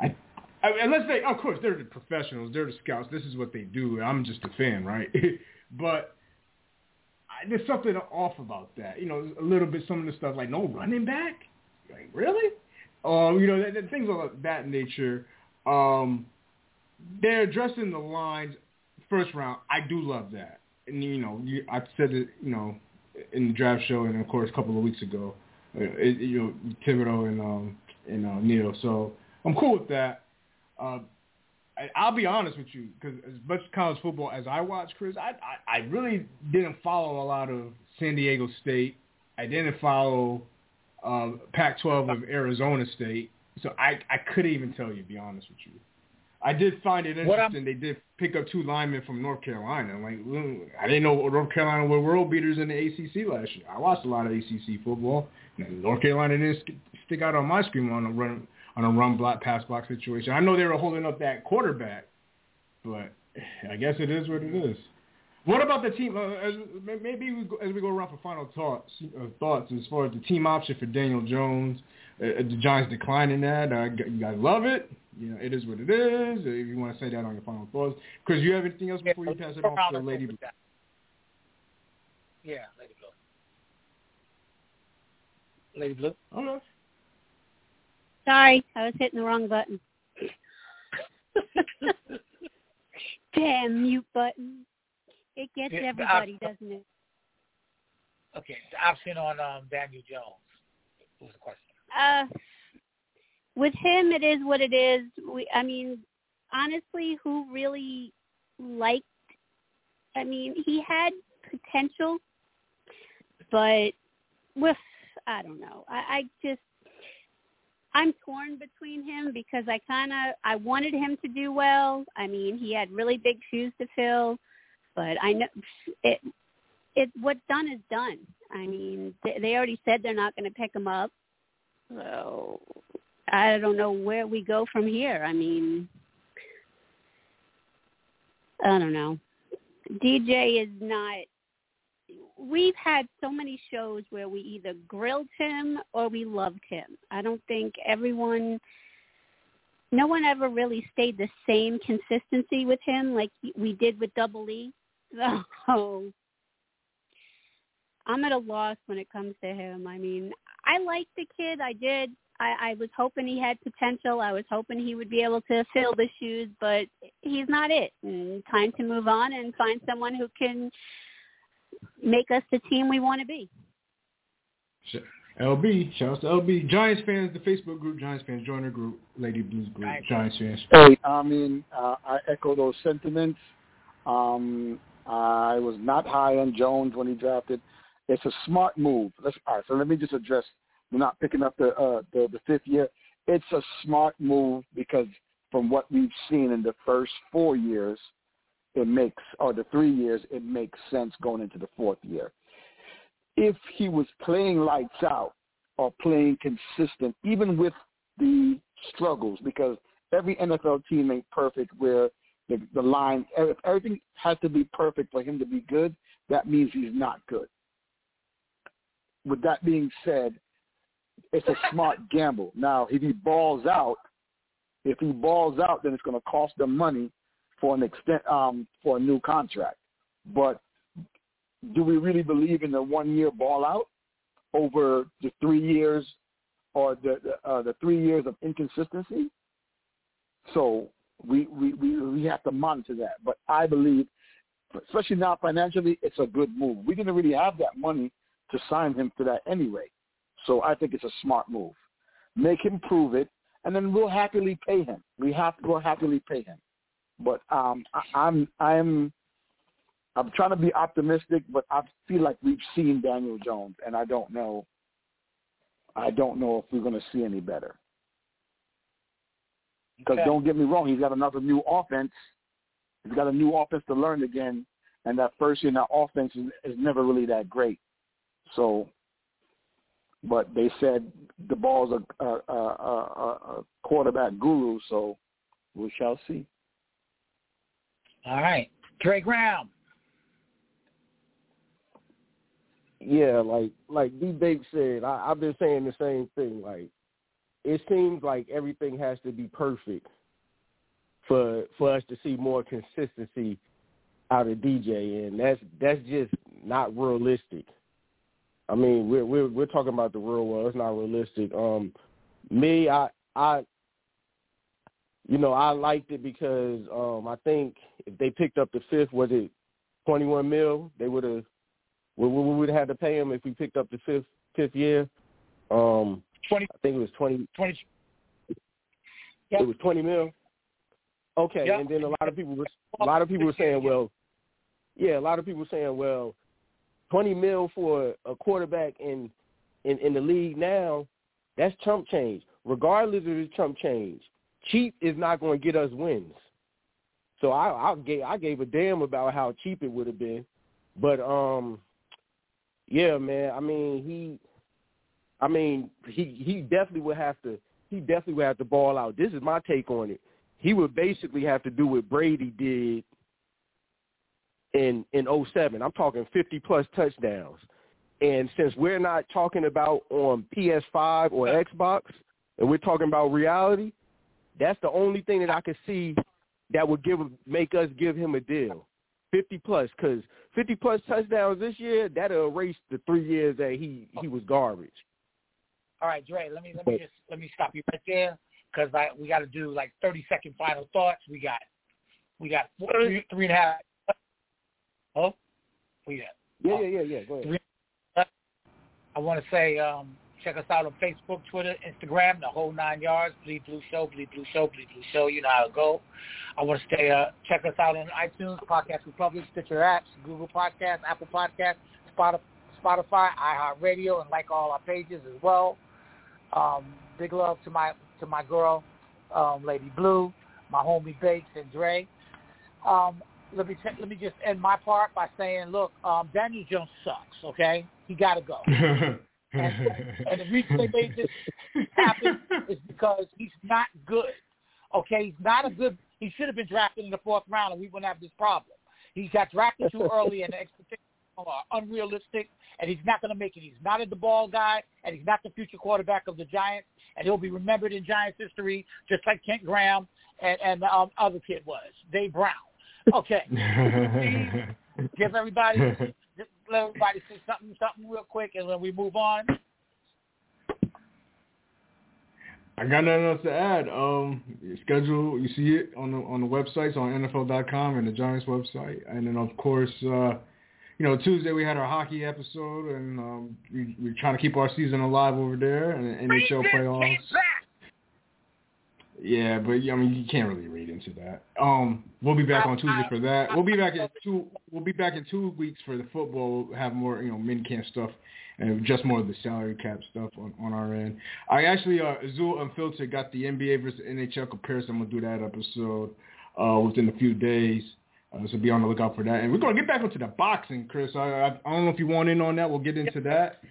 I, I, let's say, of course, they're the professionals, they're the scouts. This is what they do. I'm just a fan, right? but I, there's something off about that. You know, a little bit some of the stuff like no running back, like really, um, you know, th- th- things of that nature. Um, they're addressing the lines first round. I do love that, and you know, you, I said it, you know, in the draft show, and of course a couple of weeks ago, uh, it, you know Thibodeaux and um, and uh, Neal. So I'm cool with that. Uh, I, I'll be honest with you, because as much college football as I watch, Chris, I, I I really didn't follow a lot of San Diego State. I didn't follow um, Pac-12 of Arizona State. So I I couldn't even tell you. To be honest with you. I did find it interesting. They did pick up two linemen from North Carolina. Like I didn't know North Carolina were world beaters in the ACC last year. I watched a lot of ACC football. North Carolina didn't stick out on my screen on a run on a run block pass block situation. I know they were holding up that quarterback, but I guess it is what it is. What about the team? Uh, as, maybe we go, as we go around for final thoughts, uh, thoughts as far as the team option for Daniel Jones, uh, the Giants declining that. Uh, you guys love it. You know, it is what it is. If you want to say that on your final thoughts, because you have anything else before you pass it off to Lady Blue? Yeah, Lady Blue. Lady Blue. Okay. Sorry, I was hitting the wrong button. Damn mute button. It gets Yeah, everybody, I- doesn't it? Okay, the option on um, Daniel Jones. What was the question? Uh, with him, it is what it is. We, I mean, honestly, who really liked? I mean, he had potential, but with I don't know. I, I just I'm torn between him because I kind of I wanted him to do well. I mean, he had really big shoes to fill, but I know it. It what's done is done. I mean, they, they already said they're not going to pick him up, so I don't know where we go from here. I mean, I don't know. DJ is not. We've had so many shows where we either grilled him or we loved him. I don't think everyone, no one ever really stayed the same consistency with him like we did with Double E. So I'm at a loss when it comes to him. I mean, I liked the kid. I did. I, I was hoping he had potential. I was hoping he would be able to fill the shoes, but he's not it. And time to move on and find someone who can make us the team we want to be. LB, shout out to LB. Giants fans, the Facebook group, Giants fans, join the group, Lady Blues group, Giants fans. Hey, I mean, uh, I echo those sentiments. Um, I was not high on Jones when he drafted. It's a smart move. Let's all right. So let me just address. Not picking up the uh, the, the fifth year. It's a smart move because from what we've seen in the first four years, it makes or the three years, it makes sense going into the fourth year. If he was playing lights out or playing consistent, even with the struggles, because every NFL team ain't perfect where the, the line, if everything has to be perfect for him to be good, that means he's not good. With that being said, it's a smart gamble. Now, if he balls out, if he balls out, then it's going to cost them money for an extent um, for a new contract. But do we really believe in the one year ball out over the three years or the the, uh, the three years of inconsistency? So we, we we we have to monitor that. But I believe, especially now financially, it's a good move. We didn't really have that money to sign him to that anyway. So I think it's a smart move. Make him prove it, and then we'll happily pay him. We have to we'll happily pay him. But um, I, I'm I'm I'm trying to be optimistic, but I feel like we've seen Daniel Jones, and I don't know. I don't know if we're going to see any better. Because Okay. don't get me wrong, he's got another new offense. He's got a new offense to learn again, and that first year in that offense is, is never really that great. So, but they said the ball's a, a, a, a, a quarterback guru, so we shall see. All right. Dre Graham. yeah, like like D Bake said, I, I've been saying the same thing. Like it seems like everything has to be perfect for for us to see more consistency out of DJ, and that's that's just not realistic. I mean, we're we're we're talking about the real world. It's not realistic. Um, me, I I you know I liked it because um I think if they picked up the fifth, was it twenty one mil? They would have we, we would have had to pay him if we picked up the fifth fifth year. Um, 20, I think it was twenty. 20 It was twenty mil. Okay, Yep. and then a lot of people were a lot of people were saying, well, yeah, a lot of people were saying, well, twenty mil for a quarterback in in in the league now, that's chump change. regardless of the Trump change, cheap is not going to get us wins. So I, I gave I gave a damn about how cheap it would have been, but um, yeah, man. I mean he, I mean he he definitely would have to he definitely would have to ball out. This is my take on it. He would basically have to do what Brady did in in 07. I'm talking 50 plus touchdowns. And since we're not talking about on PS5 or Xbox, and we're talking about reality, that's the only thing that I could see that would give make us give him a deal. 50 plus, because 50 plus touchdowns this year, that'll erase the three years that he he was garbage. All right, Dre, let me let me just let me stop you right there because I we got to do like 30 second final thoughts. We got we got four, three, three and a half. Oh, got. Yeah, yeah, yeah, yeah. Go ahead. I want to say um, check us out on Facebook, Twitter, Instagram, the whole nine yards. Bleed Blue Show, Bleed Blue Show, Bleed Blue Show. You know how to go. I want to stay. Uh, check us out on iTunes, Podcast Republic, Stitcher apps, Google Podcasts, Apple Podcasts, Spotify, Spotify, iHeartRadio, and like all our pages as well. Um, big love to my to my girl, um, Lady Blue, my homie Bakes and Dre. Um, let me let me just end my part by saying, look, um, Daniel Jones sucks. Okay, he got to go. and, and the reason they made this happen is because he's not good. Okay, he's not a good. He should have been drafted in the fourth round, and we wouldn't have this problem. He got drafted too early, and the expectations are unrealistic, and he's not going to make it. He's not a the ball guy, and he's not the future quarterback of the Giants, and he'll be remembered in Giants history just like Kent Graham and, and the um, other kid was, Dave Brown. Okay. give everybody, just let everybody say something, something real quick, and then we move on. I got nothing else to add. Um, schedule you see it on the on the websites on NFL.com and the Giants website, and then of course, uh, you know Tuesday we had our hockey episode, and um, we, we're trying to keep our season alive over there, and the NHL playoffs. Yeah, but I mean, you can't really read into that. Um, we'll be back on Tuesday for that. We'll be back in two. We'll be back in two weeks for the football. We'll have more, you know, min camp stuff and just more of the salary cap stuff on, on our end. I actually, uh, Azul Unfiltered got the NBA versus NHL comparison. I'm gonna do that episode uh, within a few days. Uh, so be on the lookout for that. And we're gonna get back into the boxing, Chris. I, I, I don't know if you want in on that. We'll get into that.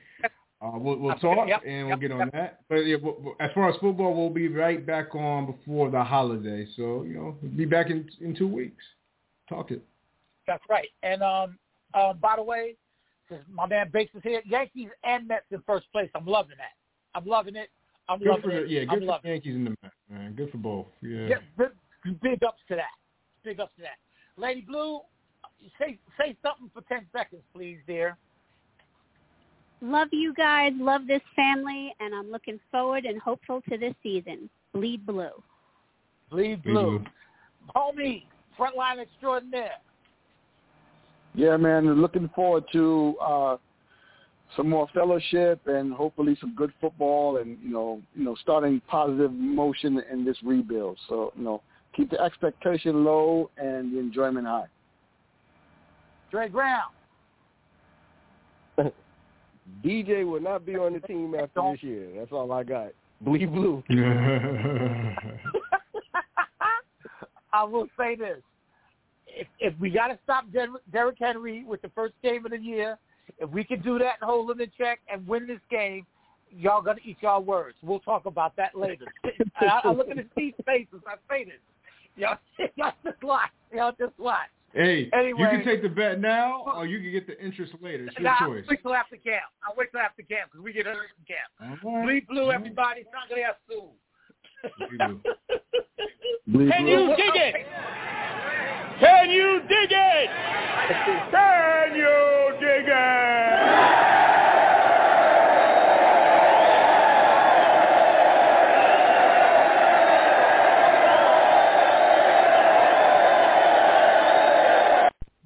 Uh, we'll, we'll talk Yep, and we'll yep, get on yep. that. But yeah, as far as football, we'll be right back on before the holiday. So you know, we'll be back in in two weeks. Talk it. That's right. And um, um, by the way, my man Bakes is here, Yankees and Mets in first place. I'm loving that. I'm loving it. I'm Good loving for it. yeah, I'm good for loving the Yankees and the Mets, man. Good for both. Yeah. Yeah, big, big ups to that. Big ups to that. Lady Blue, say say something for ten seconds, please, dear. Love you guys. Love this family, and I'm looking forward and hopeful to this season. Bleed blue. Bleed Bleed blue. blue. Homie, frontline extraordinaire. Yeah, man. Looking forward to uh, some more fellowship and hopefully some good football and you know you know starting positive motion in this rebuild. So you know keep the expectation low and the enjoyment high. Dre Brown. DJ will not be on the team after this year. That's all I got. Bleed blue. I will say this: if if we got to stop Der- Derrick Henry with the first game of the year, if we can do that and hold him in check and win this game, y'all gonna eat y'all words. We'll talk about that later. I, I look at his teeth faces. I say this. Y'all, y'all just watch. Y'all just watch. Hey, Anyway. you can take the bet now, or you can get the interest later. It's your Nah, I'll choice. wait till after camp. I'll wait till after camp because we get hurt in camp. All right. Bleed blue, everybody. Sangre azul. Bleed blue. Bleed Can blue. you dig it? Can you dig it? Can you dig it?